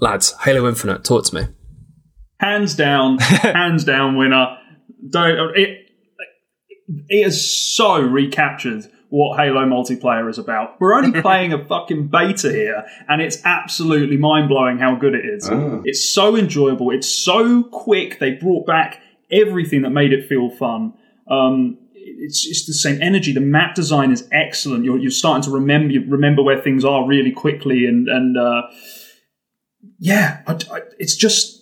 Lads, Halo Infinite, talk to me.
hands down, hands down winner. Don't it? It has so recaptured what Halo multiplayer is about. We're only playing a fucking beta here, and it's absolutely mind blowing how good it is. It's so enjoyable. It's so quick. They brought back everything that made it feel fun. Um, it's just the same energy. The map design is excellent. You're, you're starting to remember remember where things are really quickly, and and uh, yeah, I, I, it's just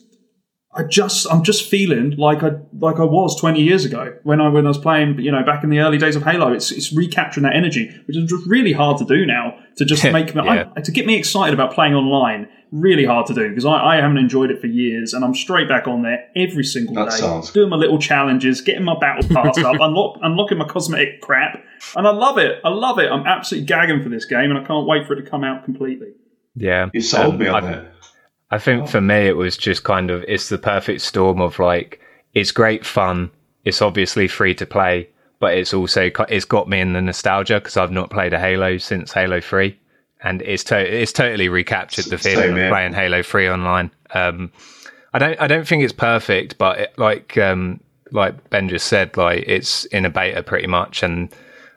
I just I'm just feeling like I like I was 20 years ago when I when I was playing you know back in the early days of Halo. It's it's recapturing that energy, which is just really hard to do now. To just make me
Yeah.
I, to get me excited about playing online, really hard to do because I, I haven't enjoyed it for years, and I'm straight back on there every single
That
day,
sounds-
doing my little challenges, getting my battle pass up, unlock, unlocking my cosmetic crap, and I love it. I love it. I'm absolutely gagging for this game, and I can't wait for it to come out completely.
Yeah.
You sold
Um,
me on
I-
it.
I think for me, it was just kind of it's the perfect storm of like it's great fun. It's obviously free to play, but it's also it's got me in the nostalgia because I've not played a Halo since Halo Three, and it's to- it's totally recaptured the feeling
here.
of playing Halo Three online. Um, I don't I don't think it's perfect, but it, like um, like Ben just said, like it's in a beta pretty much, and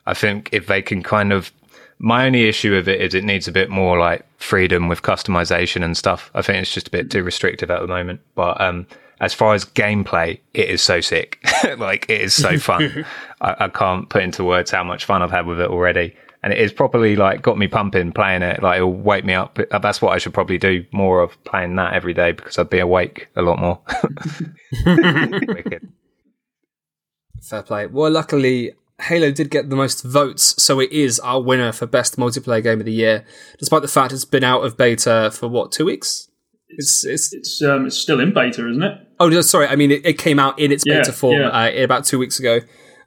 I think if they can kind of my only issue with it is it needs a bit more like freedom with customization and stuff. I think it's just a bit too restrictive at the moment. But um, as far as gameplay, it is so sick. like it is so fun. I, I can't put into words how much fun I've had with it already. And it is properly like got me pumping playing it. Like it'll wake me up. Uh, That's what I should probably do more of playing that every day because I'd be awake a lot more.
Fair play. Well, luckily, Halo did get the most votes, so it is our winner for best multiplayer game of the year, despite the fact it's been out of beta for what two weeks. It's, it's
It's um, it's still in beta, isn't it?
oh no, sorry, I mean it, it came out in its
Yeah,
beta form
yeah.
uh, about two weeks ago,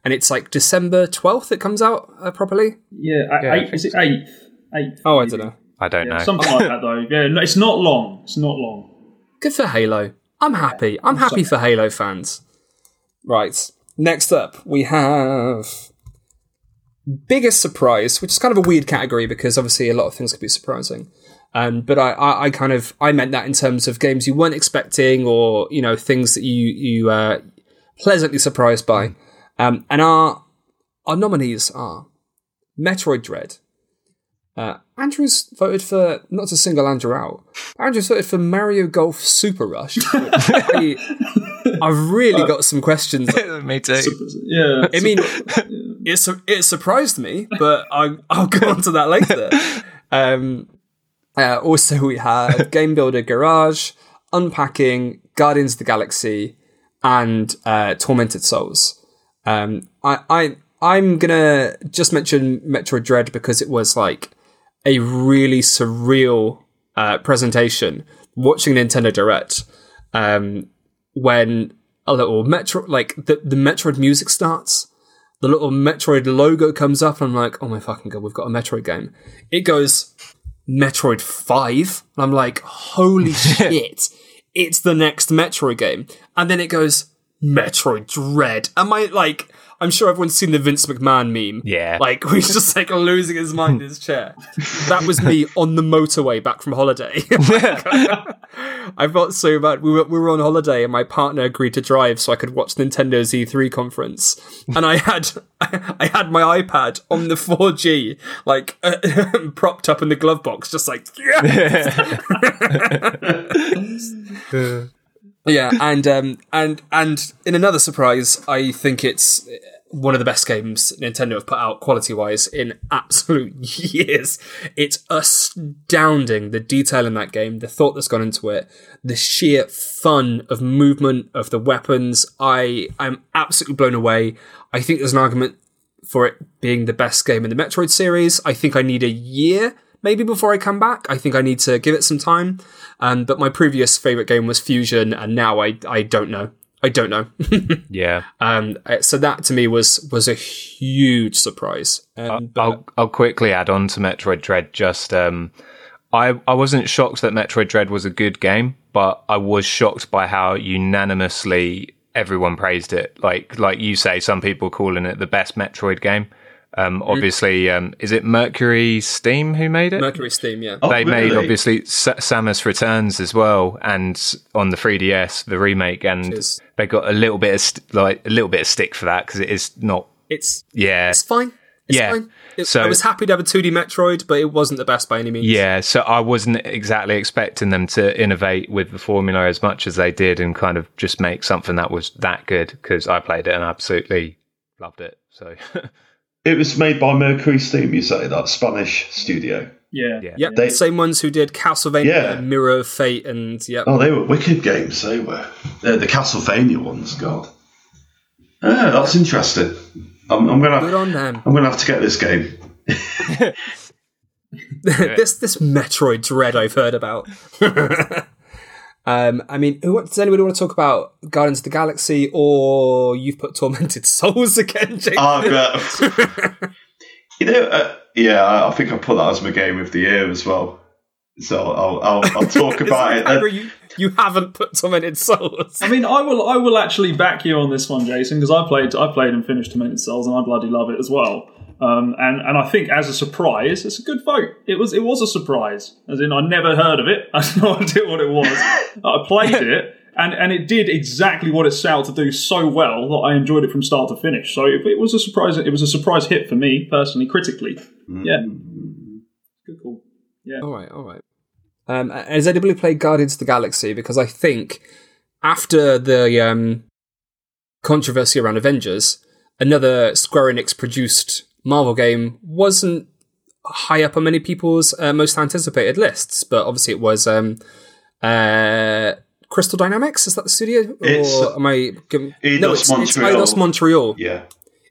and it's like December twelfth it comes out uh, properly.
Yeah, a-
Yeah,
eight, is it eighth? Eighth.
Oh, I don't know.
I don't know.
Something like that, though. Yeah, no, it's not long. It's not long.
Good for Halo. I'm happy. I'm happy for Halo fans. Right. Next up, we have biggest surprise, which is kind of a weird category because obviously a lot of things could be surprising. Um, but I, I, I kind of I meant that in terms of games you weren't expecting or you know things that you you uh, pleasantly surprised by. Um, and our our nominees are Metroid Dread. Uh, Andrew's voted for not to single Andrew out. Andrew's voted for Mario Golf Super Rush. I, I've really got some questions.
me too.
Yeah.
I mean, it, su- it surprised me, but I, I'll go on to that later. Um, uh, also, we had Game Builder Garage, Unpacking, Guardians of the Galaxy, and uh, Tormented Souls. Um, I, I, I'm gonna just mention Metroid Dread because it was like a really surreal uh, presentation watching Nintendo Direct um, when a little Metro, like the, the Metroid music starts, the little Metroid logo comes up, and I'm like, oh my fucking god, we've got a Metroid game. It goes Metroid 5, and I'm like, holy shit, it's the next Metroid game. And then it goes Metroid Dread. Am I like, I'm sure everyone's seen the Vince McMahon meme.
Yeah.
Like, he's just like losing his mind in his chair. That was me on the motorway back from holiday. I felt so bad. We were, we were on holiday and my partner agreed to drive so I could watch Nintendo's E3 conference. And I had, I had my iPad on the 4G, like, uh, propped up in the glove box, just like, yeah. Yeah, and um, and and in another surprise, I think it's one of the best games Nintendo have put out quality wise in absolute years. It's astounding the detail in that game, the thought that's gone into it, the sheer fun of movement of the weapons. I I'm absolutely blown away. I think there's an argument for it being the best game in the Metroid series. I think I need a year maybe before I come back. I think I need to give it some time. Um, but my previous favorite game was Fusion, and now I I don't know. I don't know.
yeah.
Um, so that to me was was a huge surprise. Um, but-
I'll I'll quickly add on to Metroid Dread. Just um, I I wasn't shocked that Metroid Dread was a good game, but I was shocked by how unanimously everyone praised it. Like like you say, some people calling it the best Metroid game. Um, obviously, um, is it Mercury Steam who made it?
Mercury Steam, yeah.
Oh,
they made obviously Sa- Samus Returns as well, and on the 3DS the remake, and
is-
they got a little bit of st- like a little bit of stick for that because it is not.
It's
Yeah,
it's fine. It's
Yeah.
fine. It-
So-
I was happy to have a 2D Metroid, but it wasn't the best by any means.
Yeah, so I wasn't exactly expecting them to innovate with the formula as much as they did and kind of just make something that was that good because I played it and absolutely loved it. So
It was made by Mercury Steam, you say, that Spanish studio.
Yeah.
yeah,
Yeah,
They-
same ones who did Castlevania,
Yeah.
Mirror of Fate, and yeah,
Oh, they were wicked games, they were. They're the Castlevania ones, God. Ah, that's interesting. I'm, I'm gonna
on them.
I'm gonna have to get this game.
this this Metroid Dread I've heard about. um, I mean, who, does anybody want to talk about Guardians of the Galaxy or you've put Tormented Souls again, Jake?
Ah, but you know, uh, yeah, I I think I put that as my game of the year as well. So I'll I'll, I'll talk about it. then.
You, you haven't put Tormented Souls.
I mean, I will. I will actually back you on this one, Jason, because I played. I played and finished Tormented Souls, and I bloody love it as well. Um, and and I think as a surprise, it's a good vote. It was. It was a surprise, as in I never heard of it. I had no idea what it was. I played it, and and it did exactly what it set out to do so well that I enjoyed it from start to finish. So it, it was a surprise. It was a surprise hit for me personally, critically. Yeah, good call. Yeah.
All right, all right. Um, has anybody played Guardians of the Galaxy? Because I think after the um, controversy around Avengers, another Square Enix produced Marvel game wasn't high up on many people's uh, most anticipated lists, but obviously it was um, uh, Crystal Dynamics. Is that the studio?
It's-
or am I? giving-
Eidos
no, it's, it's
Montreal.
Eidos Montreal.
Yeah,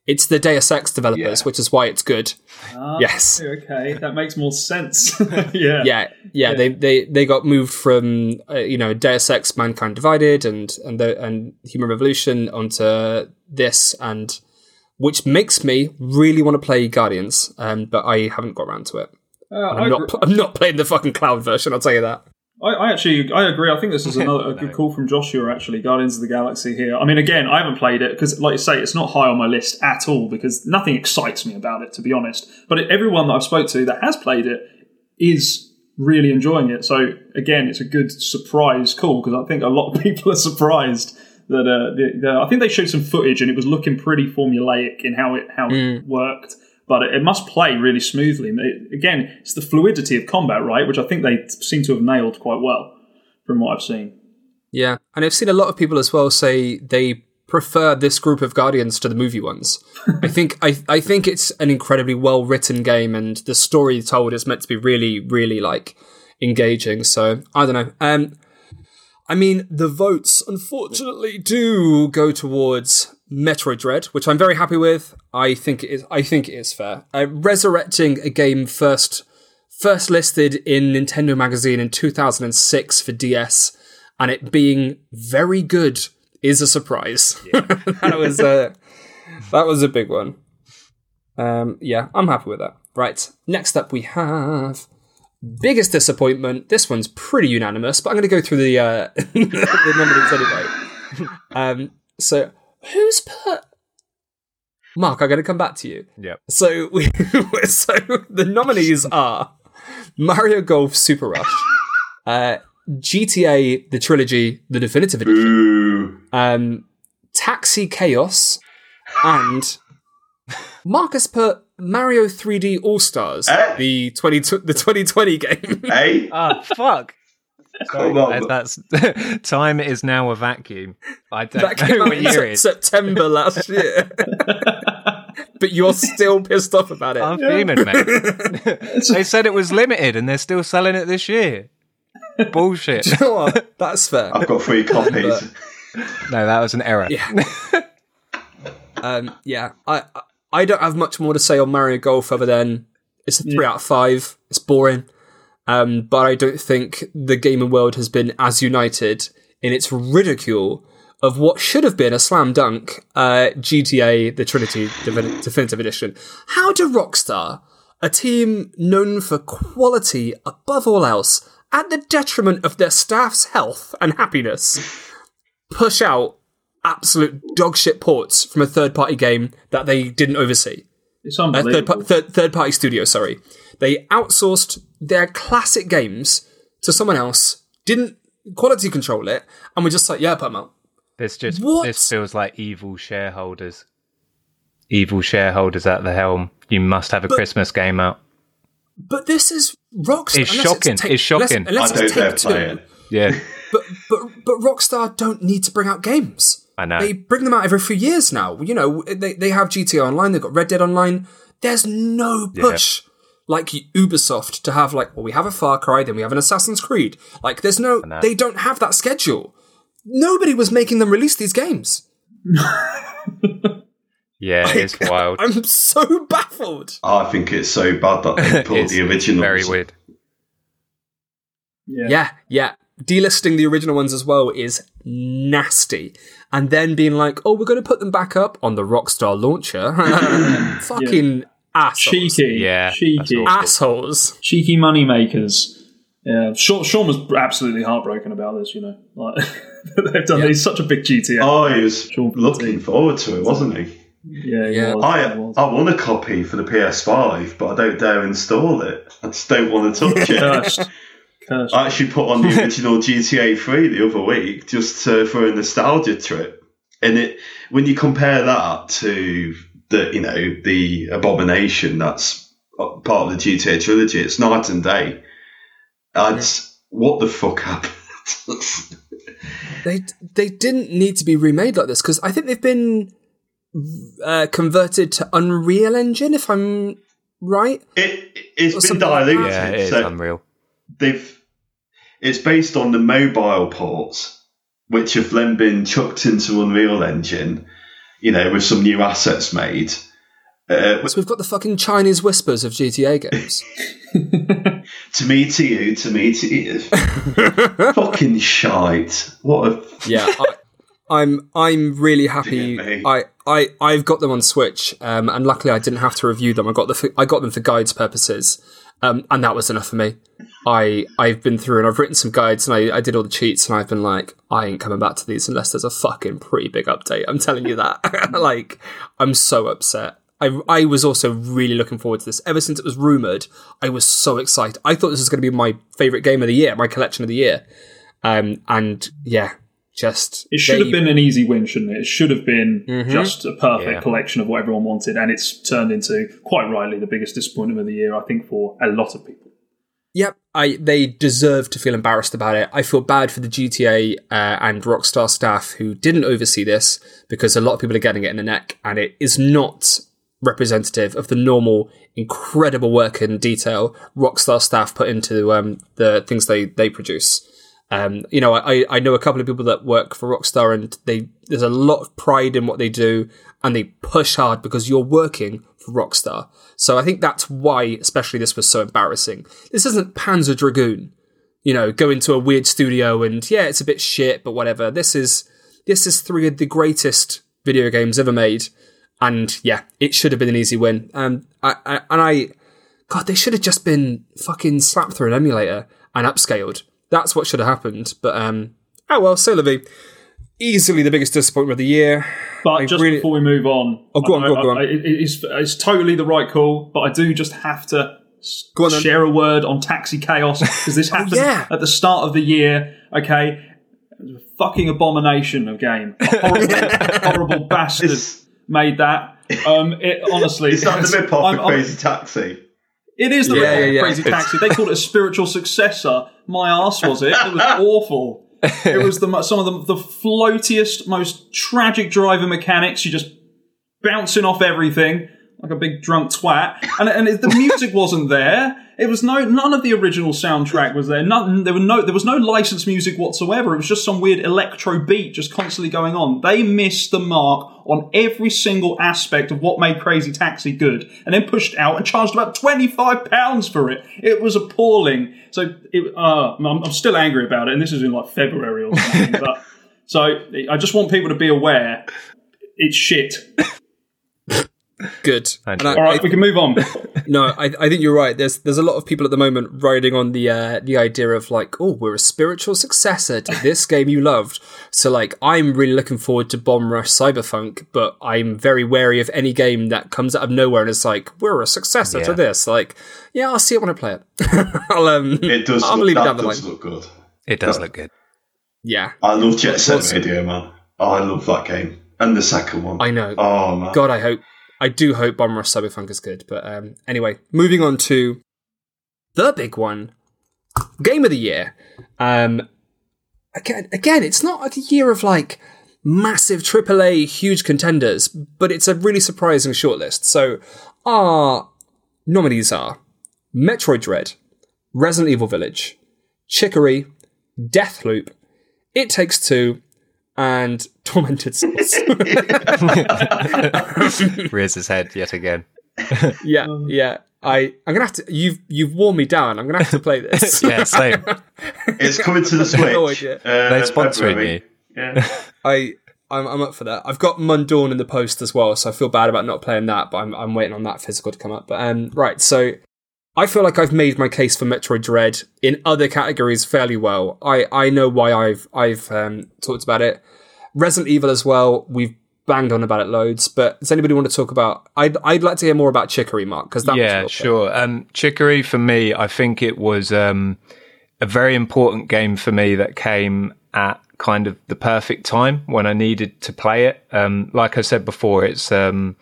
It's the Deus Ex developers,
Yeah.
which is why it's good.
Ah,
Yes.
Okay, that makes more sense. yeah.
yeah, yeah, They they they got moved from uh, you know Deus Ex, Mankind Divided, and and the and Human Revolution onto this, and which makes me really want to play Guardians, um, but I haven't got around to it.
Uh, I
I'm not
agree-
I'm not playing the fucking cloud version. I'll tell you that.
I, I actually I agree. I think this is another a good call from Joshua. Actually, Guardians of the Galaxy here. I mean, again, I haven't played it because, like you say, it's not high on my list at all because nothing excites me about it, to be honest. But everyone that I've spoke to that has played it is really enjoying it. So again, it's a good surprise call because I think a lot of people are surprised that uh, the, the, I think they showed some footage and it was looking pretty formulaic in how it how it worked. But it, it must play really smoothly. It, again, it's the fluidity of combat, right? Which I think they seem to have nailed quite well from what I've seen.
Yeah, and I've seen a lot of people as well say they prefer this group of Guardians to the movie ones. I think I I think it's an incredibly well written game, and the story told is meant to be really really like engaging. So I don't know. Um, I mean, the votes unfortunately do go towards Metroid Dread, which I'm very happy with. I think it is. I think it is fair. Uh, resurrecting a game first first listed in Nintendo Magazine in 2006 for DS, and it being very good is a surprise. Yeah. that was a that was a big one. Um, yeah, I'm happy with that. Right, next up we have biggest disappointment. This one's pretty unanimous, but I'm going to go through the uh, the nominees anyway. Um, so who's put? Mark, I'm going to come back to you.
Yep.
So we so the nominees are Mario Golf Super Rush, uh, GTA the trilogy, the definitive edition, um, Taxi Chaos, and Marcus put Mario 3D All Stars,
Eh?
the twenty the 2020 game.
Hey,
Ah, fuck.
come on.
That's time is now a vacuum. I don't
that
know what
in
year it is.
September last year. but you're still pissed off about it.
I'm fuming, mate. they said it was limited, and they're still selling it this year. Bullshit.
You know what? That's fair.
I've got three copies.
No, that was an error.
Yeah. um, yeah, I I- I don't have much more to say on Mario Golf other than it's a three out of five. It's boring, um, but I don't think the gaming world has been as united in its ridicule of what should have been a slam dunk uh, GTA: The Trinity Defin- Definitive Edition. How do Rockstar, a team known for quality above all else, at the detriment of their staff's health and happiness, push out absolute dogshit ports from a third party game that they didn't oversee.
It's
uh, third,
unbelievable.
pa- third, third party studio, sorry. They outsourced their classic games to someone else, didn't quality control it, and were just like, yeah, put them out.
This just
What?
this feels like evil shareholders. Evil shareholders at the helm. You must have a Christmas game out.
But this is Rockstar.
It's
unless
shocking.
Take-
It's shocking.
Unless,
I
unless
don't
it's take
play
two.
it.
Yeah,
But, but, but Rockstar don't need to bring out games.
I know.
They bring them out every few years now. You know, they, they have GTA Online, they've got Red Dead Online. There's no push like Ubisoft to have like, well, we have a Far Cry, then we have an Assassin's Creed. Like, there's no, they don't have that schedule. Nobody was making them release these games.
yeah, it's wild.
I'm so baffled.
I think it's so bad that they pulled the original.
Very weird.
yeah.
Yeah, yeah. Delisting the original ones as well is nasty. And then being like, oh, we're going to put them back up on the Rockstar launcher. Fucking assholes.
Cheeky.
Yeah,
Cheeky.
Assholes.
Cheeky money makers. Yeah. Sean, Sean was absolutely heartbroken about this, you know. Like, they've done
Yeah.
he's such a big GTA.
Oh, he was
Sean
looking forward to it, wasn't he?
yeah, he
Yeah.
was,
I
he.
I want a copy for the PS5, but I don't dare install it. I just don't want to touch it.
Cursed. Cursed.
I actually put on the original GTA 3 the other week just uh, for a nostalgia trip. And it when you compare that to the you know the abomination that's part of the GTA trilogy, it's night and day. I'd, What the fuck happened?
They they didn't need to be remade like this because I think they've been uh, converted to Unreal Engine, if I'm right.
it it's
Or
been
something like
diluted.
Yeah, it is
so
unreal.
they've it's based on the mobile ports, which have then been chucked into Unreal Engine. You know, with some new assets made. Uh,
So we've got the fucking Chinese whispers of GTA games.
to me, to you, to me, to you. Fucking shite. What a.
yeah, I, I'm I'm really happy. I, I I've got them on Switch, um, and luckily I didn't have to review them. I got the I got them for guides purposes, um, and that was enough for me. I I've been through and I've written some guides and I, I did all the cheats and I've been like I ain't coming back to these unless there's a fucking pretty big update. I'm telling you that. like I'm so upset. I, I was also really looking forward to this. Ever since it was rumored, I was so excited. I thought this was going to be my favorite game of the year, my collection of the year. Um, and yeah, just
It should have been an easy win, shouldn't it? It should have been
Mhm.
just a perfect
Yeah.
collection of what everyone wanted, and it's turned into quite rightly the biggest disappointment of the year, I think, for a lot of people.
Yep, I they deserve to feel embarrassed about it. I feel bad for the GTA uh, and Rockstar staff who didn't oversee this because a lot of people are getting it in the neck, and it is not representative of the normal incredible work and detail Rockstar staff put into um, the things they they produce. Um, you know, I, I know a couple of people that work for Rockstar, and they there's a lot of pride in what they do, and they push hard because you're working for Rockstar. So I think that's why, especially this was so embarrassing. This isn't Panzer Dragoon, you know, go into a weird studio and yeah, it's a bit shit, but whatever. This is this is three of the greatest video games ever made, and yeah, it should have been an easy win. Um, I, I and I, God, they should have just been fucking slapped through an emulator and upscaled that's what should have happened. But um, oh well, so Easily the biggest disappointment of the year.
But I just really... before we move on,
oh, go on,
I,
go on, go on. I,
it's, it's totally the right call, but I do just have to on, share a word on Taxi Chaos because this oh, happened oh, yeah. at the start of the year. Okay, a fucking abomination of game. A horrible, horrible bastard made that. Um, it honestly,
it's not the rip off Crazy Taxi.
It is the yeah, yeah, yeah. Crazy Taxi. They called it a spiritual successor. My ass was it. It was awful. It was the some of the, the floatiest, most tragic driver mechanics. You just bouncing off everything like a big drunk twat, and and it, the music wasn't there. It was no none of the original soundtrack was there. None, there were no there was no licensed music whatsoever. It was just some weird electro beat just constantly going on. They missed the mark on every single aspect of what made Crazy Taxi good, and then pushed out and charged about twenty five pounds for it. It was appalling. So it, uh, I'm, I'm still angry about it, and this is in like February or something. but so I just want people to be aware. It's shit.
Good.
I, All right, I, we can move on.
no, I, I think you're right. There's there's a lot of people at the moment riding on the uh, the idea of like, oh, we're a spiritual successor to this game you loved. So like, I'm really looking forward to Bomb Rush Cyberfunk, but I'm very wary of any game that comes out of nowhere and is like, we're a successor yeah. to this. Like, yeah, I'll see it when I play it. I'll um,
it does. I'll look, leave it down the line. look good.
It does look good.
Yeah,
I love Jet Set Radio, man. Oh, I love that game. And the second one.
I know.
Oh man.
God, I hope I do hope Bomb Rush Cyberfunk is good. But um, anyway, moving on to the big one, Game of the Year. Um, again, again, it's not a year of like massive AAA huge contenders, but it's a really surprising shortlist. So our nominees are Metroid Dread, Resident Evil Village, Chicory, Deathloop, It Takes Two, and tormented souls.
Rears his head yet again.
yeah, yeah. I I'm gonna have to. You've you've worn me down. I'm gonna have to play this.
yeah, same.
it's coming to the Switch. no idea.
Uh, They're sponsoring
me. Yeah.
I I'm, I'm up for that. I've got Mundaun in the post as well, so I feel bad about not playing that, but I'm I'm waiting on that physical to come up. But um, right, so I feel like I've made my case for Metroid Dread in other categories fairly well. I, I know why I've I've um, talked about it. Resident Evil as well. We've banged on about it loads. But does anybody want to talk about? I'd I'd like to hear more about Chicory, Mark, because that
yeah, sure. Um, Chicory for me, I think it was um, a very important game for me that came at kind of the perfect time when I needed to play it. Um, like I said before, it's um,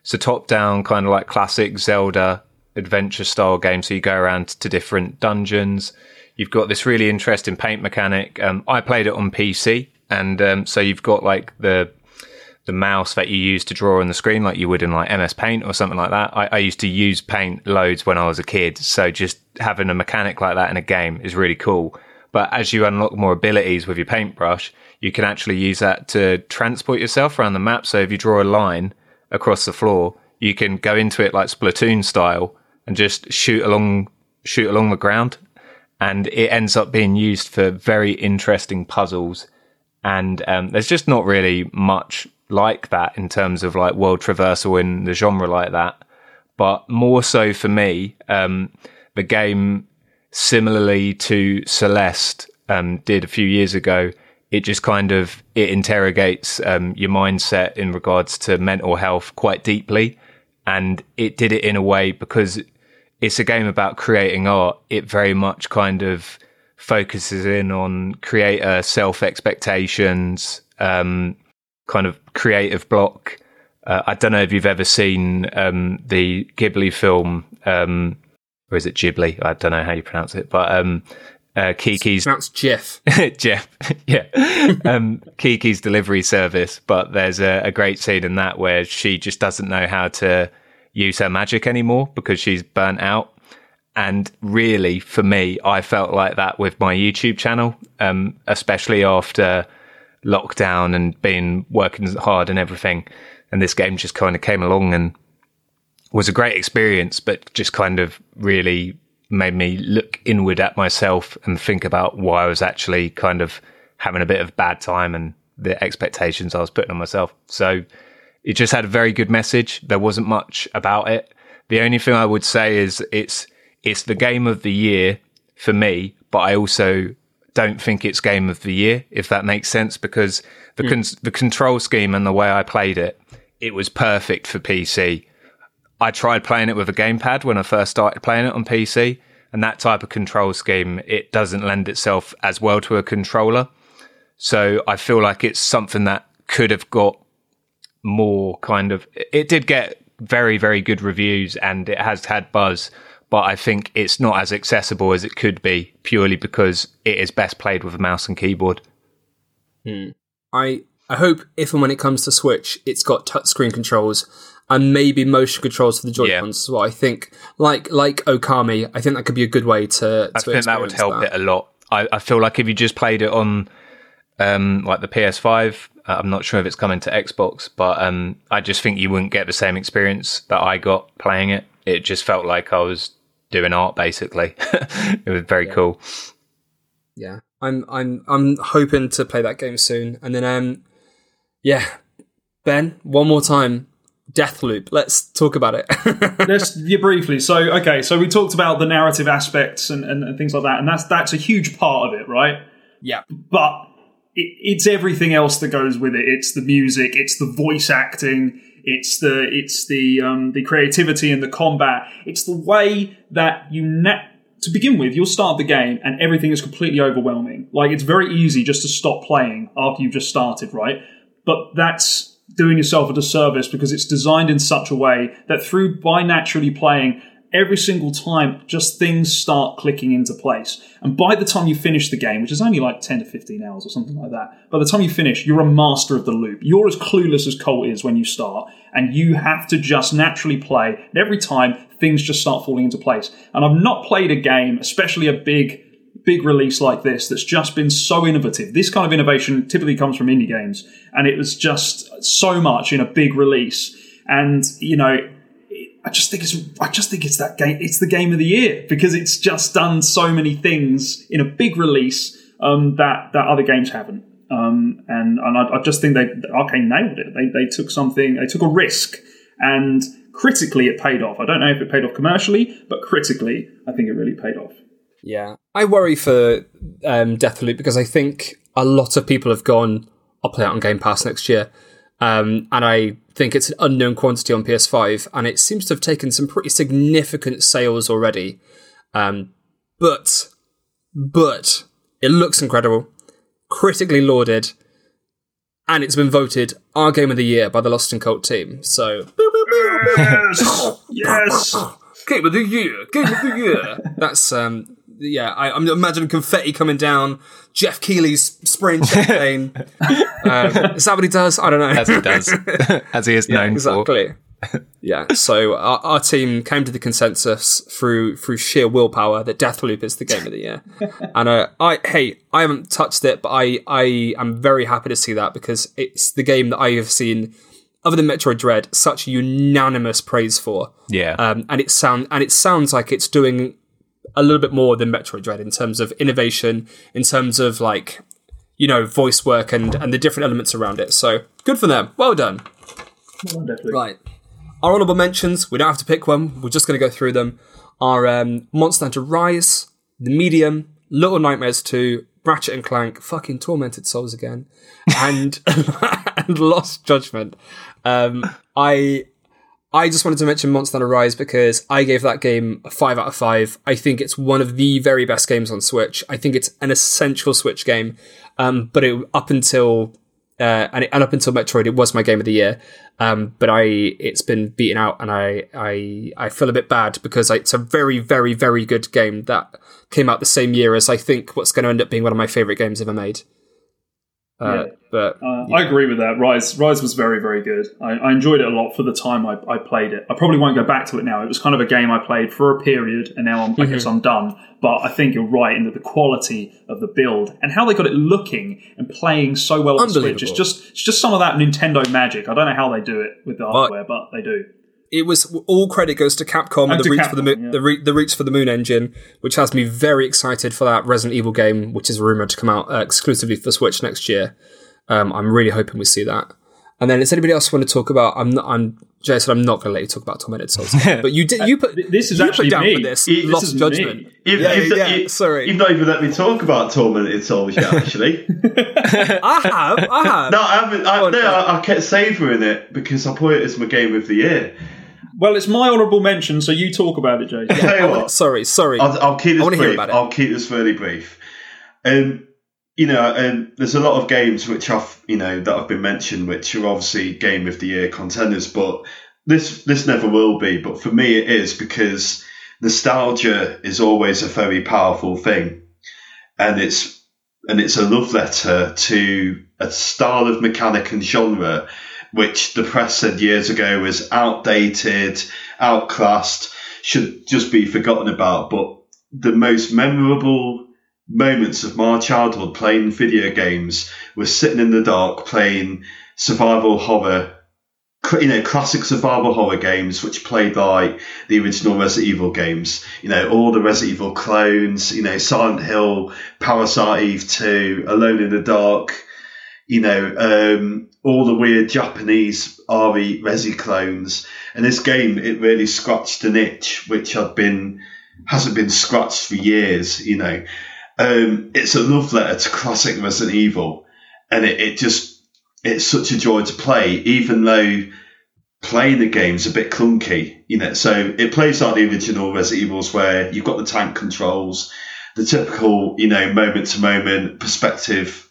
it's a top down kind of like classic Zelda adventure style game. So you go around to different dungeons. You've got this really interesting paint mechanic. Um, I played it on PC, and um, so you've got like the the mouse that you use to draw on the screen, like you would in like MS Paint or something like that. I, I used to use Paint loads when I was a kid, so just having a mechanic like that in a game is really cool. But as you unlock more abilities with your paintbrush, you can actually use that to transport yourself around the map. So if you draw a line across the floor, you can go into it like Splatoon style and just shoot along shoot along the ground and it ends up being used for very interesting puzzles and um, there's just not really much like that in terms of like world traversal in the genre like that but more so for me um, the game similarly to celeste um, did a few years ago it just kind of it interrogates um, your mindset in regards to mental health quite deeply and it did it in a way because it's a game about creating art. It very much kind of focuses in on creator self expectations, um, kind of creative block. Uh, I don't know if you've ever seen um, the Ghibli film um, or is it Ghibli? I don't know how you pronounce it, but um, uh, Kiki's
pronounced Jeff.
Jeff, yeah, um, Kiki's delivery service. But there's a, a great scene in that where she just doesn't know how to use her magic anymore because she's burnt out. And really, for me, I felt like that with my YouTube channel, um, especially after lockdown and being working hard and everything. And this game just kind of came along and was a great experience, but just kind of really made me look inward at myself and think about why I was actually kind of having a bit of bad time and the expectations I was putting on myself. So it just had a very good message. There wasn't much about it. The only thing I would say is it's it's the game of the year for me, but I also don't think it's game of the year if that makes sense because the mm. con- the control scheme and the way I played it, it was perfect for PC. I tried playing it with a gamepad when I first started playing it on PC, and that type of control scheme it doesn't lend itself as well to a controller. So I feel like it's something that could have got more kind of. It did get very very good reviews and it has had buzz, but I think it's not as accessible as it could be purely because it is best played with a mouse and keyboard.
Hmm. I I hope if and when it comes to Switch, it's got touchscreen controls and maybe motion controls for the Joy-Cons yeah. as well. I think, like like Okami, I think that could be a good way to.
I think that would help that. it a lot. I, I, feel like if you just played it on, um, like the PS5, uh, I'm not sure if it's coming to Xbox, but um, I just think you wouldn't get the same experience that I got playing it. It just felt like I was doing art, basically. it was very
yeah.
cool.
Yeah, I'm I'm I'm hoping to play that game soon, and then um, yeah, Ben, one more time Deathloop. Let's talk about it.
Let's yeah, briefly. So, okay, so we talked about the narrative aspects and, and, and, things like that, and that's that's a huge part of it, right?
Yeah.
But it, it's everything else that goes with it. It's the music, it's the voice acting, it's the it's the um, the creativity and the combat. It's the way that you na- to begin with, you'll start the game and everything is completely overwhelming. Like it's very easy just to stop playing after you've just started, right? But that's doing yourself a disservice because it's designed in such a way that through by naturally playing every single time just things start clicking into place and by the time you finish the game which is only like 10 to 15 hours or something like that by the time you finish you're a master of the loop you're as clueless as colt is when you start and you have to just naturally play and every time things just start falling into place and i've not played a game especially a big big release like this that's just been so innovative. This kind of innovation typically comes from indie games, and it was just so much in a big release. And you know, I just think it's I just think it's that game. It's the game of the year because it's just done so many things in a big release um, that that other games haven't. Um, and and I, I, just think they Arkane nailed it. They they took something. They took a risk and critically it paid off. I don't know if it paid off commercially, but critically, I think it really paid off.
Yeah, I worry for um, Deathloop because I think a lot of people have gone. I'll play it on Game Pass next year, um, and I think it's an unknown quantity on PS5, and it seems to have taken some pretty significant sales already. Um, but, but it looks incredible, critically lauded, and it's been voted our game of the year by the Lost in Cult team. So,
yes, yes.
Game of the year, game of the year. That's um, yeah, I, am imagining confetti coming down. Geoff Keighley's spraying champagne. uh, is that what he does? I don't know.
As he does, as he is known
yeah, exactly.
for.
yeah. So our, our, team came to the consensus through through sheer willpower that Deathloop is the game of the year. and uh, I hey, I haven't touched it, but I I am very happy to see that because it's the game that I have seen other than Metroid Dread, such unanimous praise for.
Yeah.
Um, and it sound and it sounds like it's doing a little bit more than Metroid Dread in terms of innovation, in terms of like, you know, voice work and, and the different elements around it. So good for them. Well done. right. Our honorable mentions, we don't have to pick one. We're just going to go through them. Are um, Monster Hunter Rise, The Medium, Little Nightmares 2, Ratchet and Clank, fucking Tormented Souls again, and and Lost Judgment. Um, I I just wanted to mention Monster Hunter Rise because I gave that game a 5 out of 5. I think it's one of the very best games on Switch. I think it's an essential Switch game. Um, but it, up until uh, and, it, and up until Metroid, it was my game of the year. Um, but I, it's been beaten out, and I, I, I feel a bit bad because it's a very, very, very good game that came out the same year as I think what's going to end up being one of my favorite games ever made. Uh,
Yeah.
But
Uh, I agree with that. Rise, Rise was very, very good. I, I enjoyed it a lot for the time I, I played it. I probably won't go back to it now. It was kind of a game I played for a period, and now I'm, I guess I'm done. But I think you're right in that the quality of the build and how they got it looking and playing so well on Switch. It's just, it's just some of that Nintendo magic. I don't know how they do it with the hardware, but they do.
It was all credit goes to Capcom and
And
the
to
reach for the
Capcom,
moon,
yeah.
the, re- the reach for the Moon engine, which has me very excited for that Resident Evil game, which is rumored to come out uh, exclusively for Switch next year. Um, I'm really hoping we see that. And then, does anybody else want to talk about? I'm not. I'm Jason. I'm not going to let you talk about Tormented Souls, but you did. You put
This is
you
actually
put down
me.
for this
This
Lost
is me.
Judgment.
You've,
Yeah,
you've,
yeah,
you-
sorry.
You've not even let me talk about Tormented Souls yet, actually.
I have. I have.
no, I haven't. I,
on,
no, I, I kept savouring it because I put it as my game of the year.
Well, it's my honourable mention, so you talk about it, Jason.
Tell you what,
Sorry. Sorry.
I'll, I'll keep
I
this
wanna hear
brief.
about it.
I'll keep this really brief. Um, you know, um, there's a lot of games which I've, you know, that have been mentioned, which are obviously game of the year contenders, but this this never will be. But for me, it is because nostalgia is always a very powerful thing, and it's and it's a love letter to a style of mechanic and genre which the press said years ago was outdated, outclassed, should just be forgotten about. But the most memorable moments of my childhood playing video games was sitting in the dark playing survival horror. You know, classic survival horror games which played like the original Resident Evil games. You know, all the Resident Evil clones. You know, Silent Hill, Parasite Eve Two, Alone in the Dark you know, um, all the weird Japanese RE Resi clones. And this game, it really scratched an itch, which had been, hasn't been scratched for years, you know. Um, it's a love letter to classic Resident Evil. And it, it just, it's such a joy to play, even though playing the game's a bit clunky, you know. So it plays like the original Resident Evils where you've got the tank controls, the typical, you know, moment to moment perspective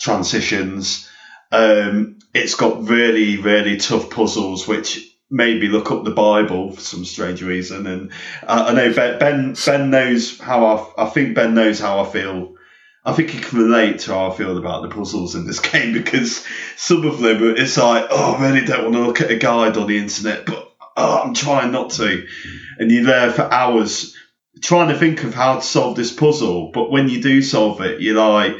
transitions. Um, it's got really, really tough puzzles, which made me look up the Bible for some strange reason. And I, I know Ben, Ben, Ben knows how I, I think Ben knows how I feel. I think he can relate to how I feel about the puzzles in this game because some of them, it's like, oh, I really don't want to look at a guide on the internet, but oh, I'm trying not to. And you're there for hours trying to think of how to solve this puzzle. But when you do solve it, you're like,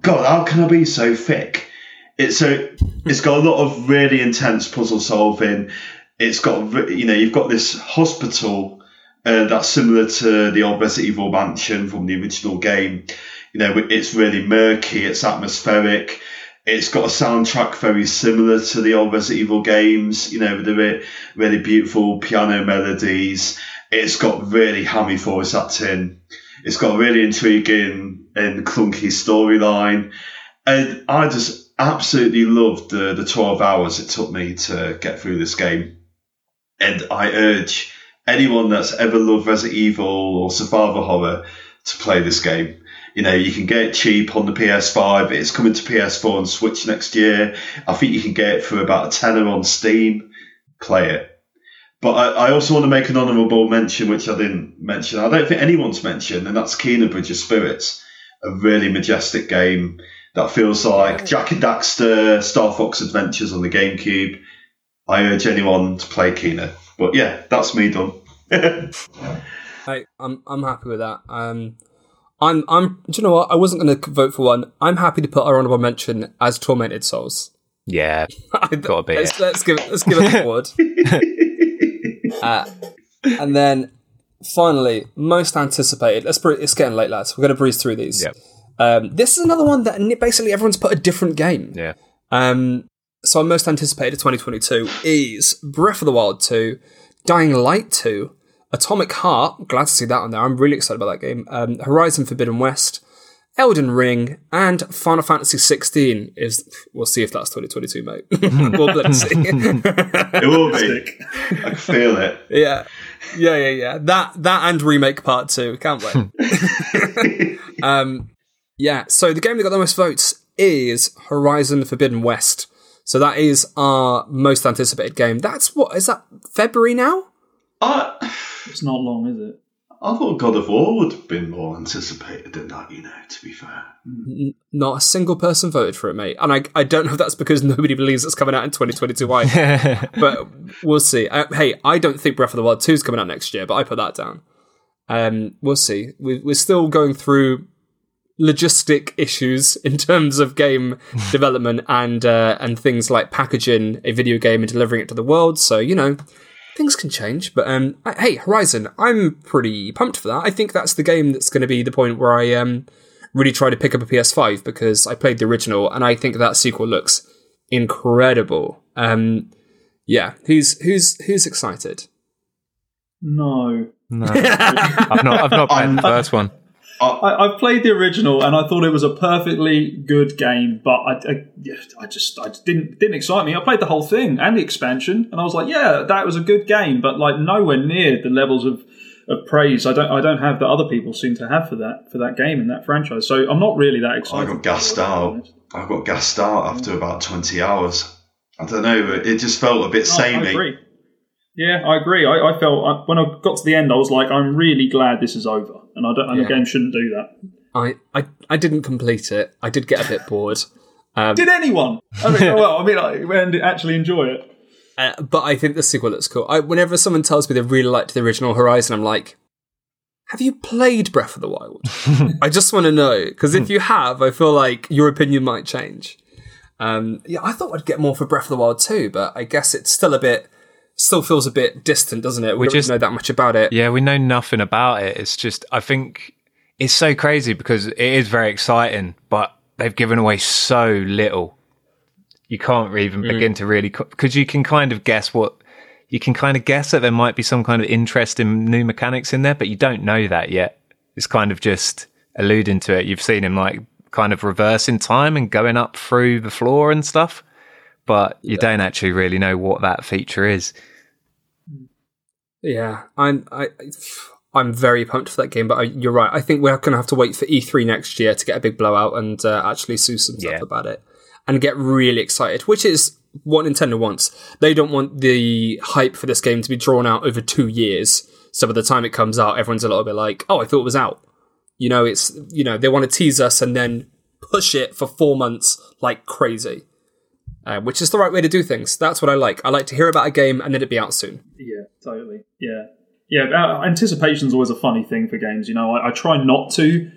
God, how can I be so thick? It's so it's got a lot of really intense puzzle solving. It's got you know you've got this hospital uh, that's similar to the old Resident Evil mansion from the original game. You know it's really murky. It's atmospheric. It's got a soundtrack very similar to the old Resident Evil games. You know with the re- really beautiful piano melodies. It's got really hammy voice acting. It's got a really intriguing and clunky storyline. And I just absolutely loved the, the 12 hours it took me to get through this game. And I urge anyone that's ever loved Resident Evil or survival horror to play this game. You know, you can get it cheap on the PS5. It's coming to PS4 and Switch next year. I think you can get it for about a tenner on Steam. Play it. But I, I also want to make an honourable mention, which I didn't mention. I don't think anyone's mentioned, and that's Kena Bridge of Spirits, a really majestic game that feels like Jak and Daxter, Star Fox Adventures on the GameCube. I urge anyone to play Kena. But yeah, that's me done.
I, I'm I'm happy with that. Um, I'm I'm. Do you know what? I wasn't going to vote for one. I'm happy to put our honorable mention as Tormented Souls.
Yeah, I, Gotta be
let's, let's give it. let's give it a award. uh, and then finally, most anticipated. Let's. Bre- it's getting late, lads. We're going to breeze through these.
Yep.
Um, this is another one that basically everyone's put a different game.
yeah.
Um, so our most anticipated 2022 is Breath of the Wild 2, Dying Light 2, Atomic Heart. Glad to see that on there. I'm really excited about that game. Um, Horizon Forbidden West, Elden Ring, and Final Fantasy 16. Is we'll see if that's 2022, mate. we'll let's see.
It will be. I can feel it.
yeah, yeah, yeah, yeah. That that and remake part two. Can't wait. um, yeah. So the game that got the most votes is Horizon Forbidden West. So that is our most anticipated game. That's what is that February now?
I,
It's not long, is it?
I thought God of War would have been more anticipated than that, you know, to be fair.
N- not a single person voted for it, mate. And I, I don't know if that's because nobody believes it's coming out in 2022 either. but we'll see. Uh, hey, I don't think Breath of the Wild 2 is coming out next year, but I put that down. Um, we'll see. We, we're still going through logistic issues in terms of game development and uh, and things like packaging a video game and delivering it to the world. So you know, things can change. But um, I- hey, Horizon, I'm pretty pumped for that. I think that's the game that's going to be the point where I um really try to pick up a PS5 because I played the original and I think that sequel looks incredible. Um, yeah, who's who's who's excited?
No.
No, I've not. I've not played the first one.
I, I played the original and I thought it was a perfectly good game, but I, I, I just I didn't didn't excite me. I played the whole thing and the expansion, and I was like, yeah, that was a good game, but like nowhere near the levels of, of praise I don't I don't have that other people seem to have for that for that game and that franchise. So I'm not really that excited.
I got gassed out. I got gassed out after about 20 hours. I don't know, it just felt a bit
Oh, I
samey.
Yeah, I agree. I, I felt I, when I got to the end, I was like, I'm really glad this is over, and I don't. And
Yeah.
the game shouldn't do that.
I, I I didn't complete it. I did get a bit bored. Um,
Did anyone? I mean, well, I mean, I actually enjoy it.
Uh, but I think the sequel looks cool. I, whenever someone tells me they really liked the original Horizon, I'm like, have you played Breath of the Wild? I just want to know because if you have, I feel like your opinion might change. Um, yeah, I thought I'd get more for Breath of the Wild too, but I guess it's still a bit, still feels a bit distant, doesn't it? We,
We
don't
just-
know that much about it.
Yeah, we know nothing about it. It's just, I think it's so crazy because it is very exciting, but they've given away so little. You can't even mm. begin to really, because you can kind of guess what, you can kind of guess that there might be some kind of interesting new mechanics in there, but you don't know that yet. It's kind of just alluding to it. You've seen him like kind of reversing time and going up through the floor and stuff, but you don't actually really know what that feature is.
Yeah, I'm I, I'm very pumped for that game. But I, you're right. I think we're going to have to wait for E3 next year to get a big blowout and uh, actually sue some stuff
Yeah.
about it and get really excited, which is what Nintendo wants. They don't want the hype for this game to be drawn out over two years. So by the time it comes out, everyone's a little bit like, "Oh, I thought it was out." You know, it's you know they want to tease us and then push it for four months like crazy. Uh, which is the right way to do things. That's what I like. I like to hear about a game and then it be out soon.
Yeah, totally. Yeah, yeah. Uh, is always a funny thing for games. You know, I, I try not to.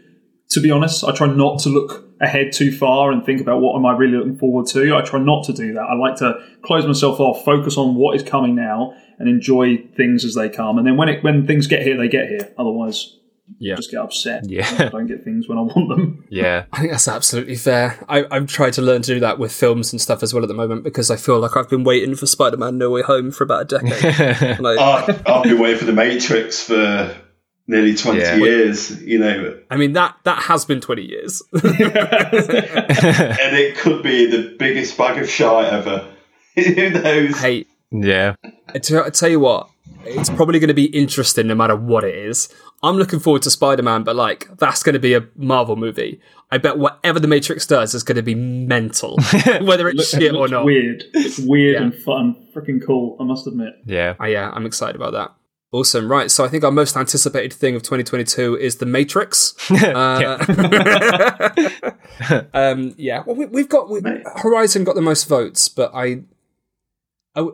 To be honest, I try not to look ahead too far and think about what am I really looking forward to. I try not to do that. I like to close myself off, focus on what is coming now, and enjoy things as they come. And then when it when things get here, they get here. Otherwise,
Yeah.
just get upset.
Yeah.
I don't get things when I want them.
Yeah.
I think that's absolutely fair. I, I've tried to learn to do that with films and stuff as well at the moment because I feel like I've been waiting for Spider-Man No Way Home for about a decade. like,
I, I've been waiting for the Matrix for nearly 20
Yeah.
years, you know,
I mean that that has been twenty years.
and it could be the biggest bag of shite ever. Who knows?
hey,
Yeah.
I tell, I tell you what, it's probably going to be interesting no matter what it is. I'm looking forward to Spider-Man, but like that's going to be a Marvel movie. I bet whatever the Matrix does is going to be mental, whether it's shit or not.
Weird. It's weird
Yeah.
and fun. Freaking cool. I must admit.
Yeah.
Oh, yeah, I'm excited about that. Awesome. Right. So I think our most anticipated thing of 2022 is The Matrix. Uh, um, yeah. Well, we, we've got we, Horizon got the most votes, but I. Are,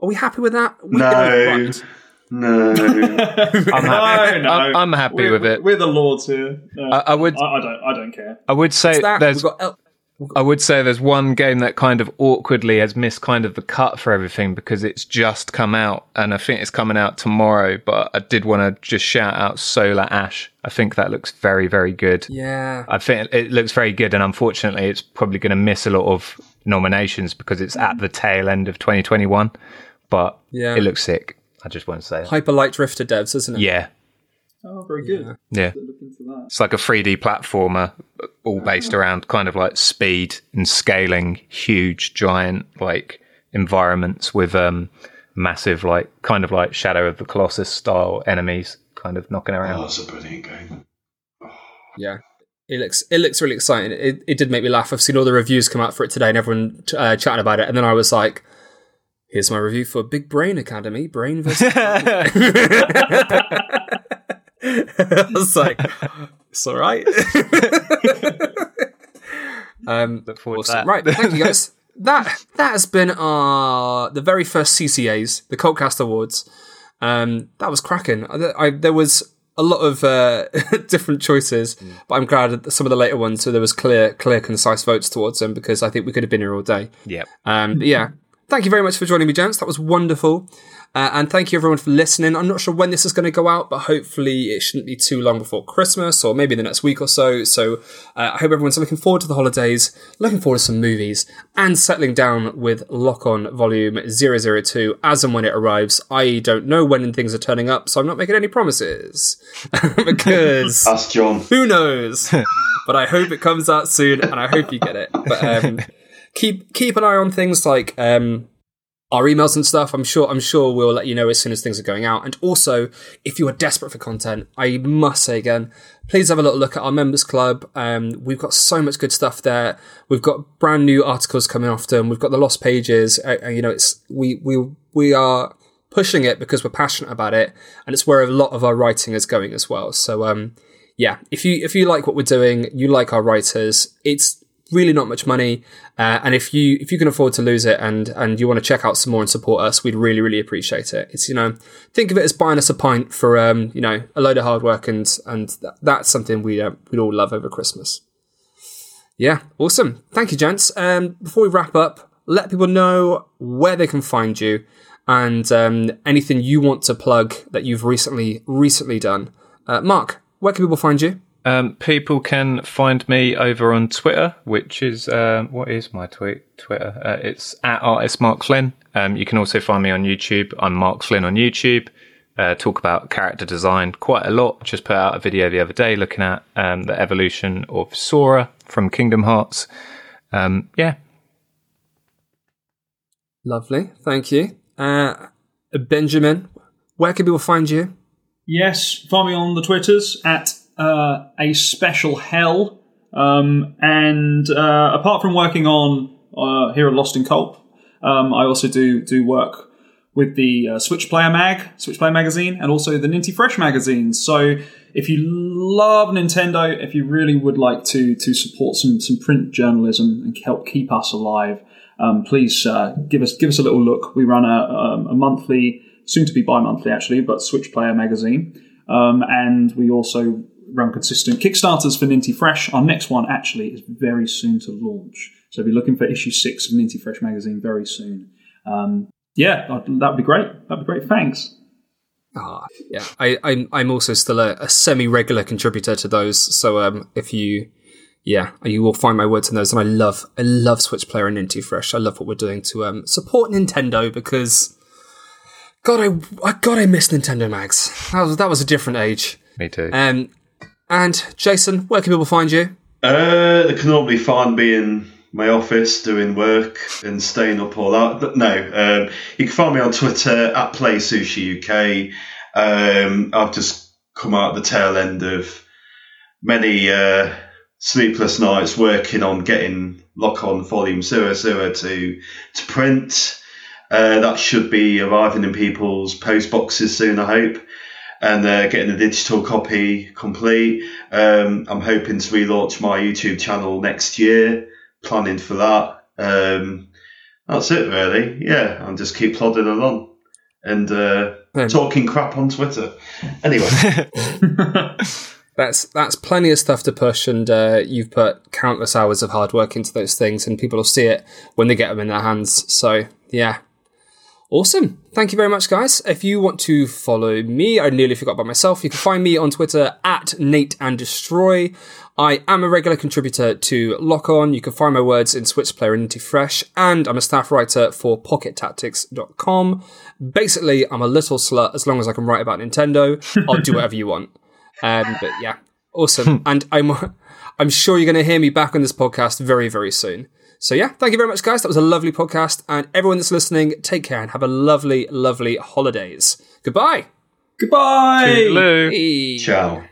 are we happy with that? We
No.
Got it right.
No.
I'm happy,
No, no.
I'm, I'm happy
We're,
with it.
we're the lords here. No,
I, I would
I, I don't. I don't care.
I would say
That,
there's
got El-
I would say there's one game that kind of awkwardly has missed kind of the cut for everything because it's just come out and I think it's coming out tomorrow. But I did want to just shout out Solar Ash. I think that looks very, very good.
yeah.
I think it looks very good, and unfortunately, it's probably going to miss a lot of nominations because it's at the tail end of 2021. But
Yeah.
it looks sick. I just want to say, that.
Hyper Light Drifter devs, isn't it?
yeah,
Oh, very good.
yeah.
Look into that.
It's like a 3D platformer, all based around kind of like speed and scaling huge, giant like environments with um massive like kind of like Shadow of the Colossus style enemies kind of knocking
Oh,
around.
that's a brilliant game.
Yeah. It looks it looks really exciting. It, it did make me laugh. I've seen all the reviews come out for it today, and everyone uh, chatting about it. And then I was like, "Here's my review for Big Brain Academy, Brain versus." I was like, "It's all right." um,
Look forward to that.
Right, thank you guys. That that has been our the very first CCAs, the Cultcast Awards. Um, that was cracking. I, I, there was a lot of uh, different choices, but I'm glad that some of the later ones, so there was clear, clear, concise votes towards them because I think we could have been here all day.
Yep.
Um, yeah, thank you very much for joining me, gents. That was wonderful. Uh, and thank you everyone for listening. I'm not sure when this is going to go out, but hopefully it shouldn't be too long before Christmas or maybe the next week or so. So uh, I hope everyone's looking forward to the holidays, looking forward to some movies, and settling down with Lock On Volume 002 as and when it arrives. I don't know when things are turning up, so I'm not making any promises. because
Ask John.
who knows? but I hope it comes out soon, and I hope you get it. But um, keep keep an eye on things like um, our emails and stuff. I'm sure I'm sure we'll let you know as soon as things are going out. And also, if you are desperate for content, I must say again, please have a little look at our members club. Um, we've got so much good stuff there. We've got brand new articles coming often. We've got the lost pages. Uh, uh, you know, it's we we we are pushing it because we're passionate about it, and it's where a lot of our writing is going as well. So um, yeah, if you if you like what we're doing, you like our writers, it's really not much money, uh, and if you if you can afford to lose it and and you want to check out some more and support us, we'd really really appreciate it. It's you know think of it as buying us a pint for um you know a load of hard work and and that, that's something we uh, we'd all love over Christmas. Yeah, awesome. Thank you, gents. Um, before we wrap up, let people know where they can find you and um, anything you want to plug that you've recently recently done. Uh, Mark, where can people find you?
Um, people can find me over on Twitter, which is um, what is my tweet? Twitter. Uh, it's at artist Mark Flynn. Um, you can also find me on YouTube. I'm Mark Flynn on YouTube. Uh, talk about character design quite a lot. Just put out a video the other day looking at um, the evolution of Sora from Kingdom Hearts. Um, yeah,
Lovely, thank you. Uh, Benjamin, where can people find you?
Yes, find me on the Twitters at uh, a special hell. Um, and uh, apart from working on uh, here at Lost in Cult, um, I also do do work with the uh, Switch Player Mag, Switch Player magazine, and also the Ninty Fresh magazine. So if you love Nintendo, if you really would like to to support some some print journalism and help keep us alive, um, please uh, give us give us a little look. We run a, um, a monthly, soon to be bi-monthly actually, but Switch Player magazine, um, and we also run consistent Kickstarters for Ninty Fresh. Our next one actually is very soon to launch, so be looking for issue six of Ninty Fresh magazine very soon. Um, yeah, that'd be great. That'd be great. Thanks.
Ah, yeah, I, I'm I'm also still a, a semi-regular contributor to those. So um, if you, yeah, you will find my words in those. And I love I love Switch Player and Ninty Fresh. I love what we're doing to um support Nintendo because, God, I, I God I miss Nintendo mags. That was that was a different age.
me too.
Um, and Jason, where can people find you?
Uh, they can normally find me in my office doing work and staying up all that. But no, um, you can find me on Twitter at PlaySushi UK. Um, I've just come out the tail end of many uh, sleepless nights working on getting Lock On Volume 002 to to print. Uh, that should be arriving in people's post boxes soon, I hope and uh, getting the digital copy complete. Um, I'm hoping to relaunch my YouTube channel next year, planning for that. Um, that's it, really. Yeah, I'll just keep plodding along and uh,
Um,
talking crap on Twitter. Anyway,
That's that's plenty of stuff to push, and uh, you've put countless hours of hard work into those things, and people will see it when they get them in their hands. So yeah, awesome. Thank you very much, guys. If you want to follow me, I nearly forgot about myself. You can find me on Twitter at Nate and Destroy. I am a regular contributor to Lock On. You can find my words in Switch Player and Fresh, and I'm a staff writer for PocketTactics.com. Basically, I'm a little slut as long as I can write about Nintendo. I'll do whatever you want. Um, but yeah, awesome. and I'm I'm sure you're going to hear me back on this podcast very very soon. So yeah, thank you very much, guys. That was a lovely podcast, and everyone that's listening, take care and have a lovely, lovely holidays. Goodbye.
Goodbye.
Toodaloo.
Hey.
ciao.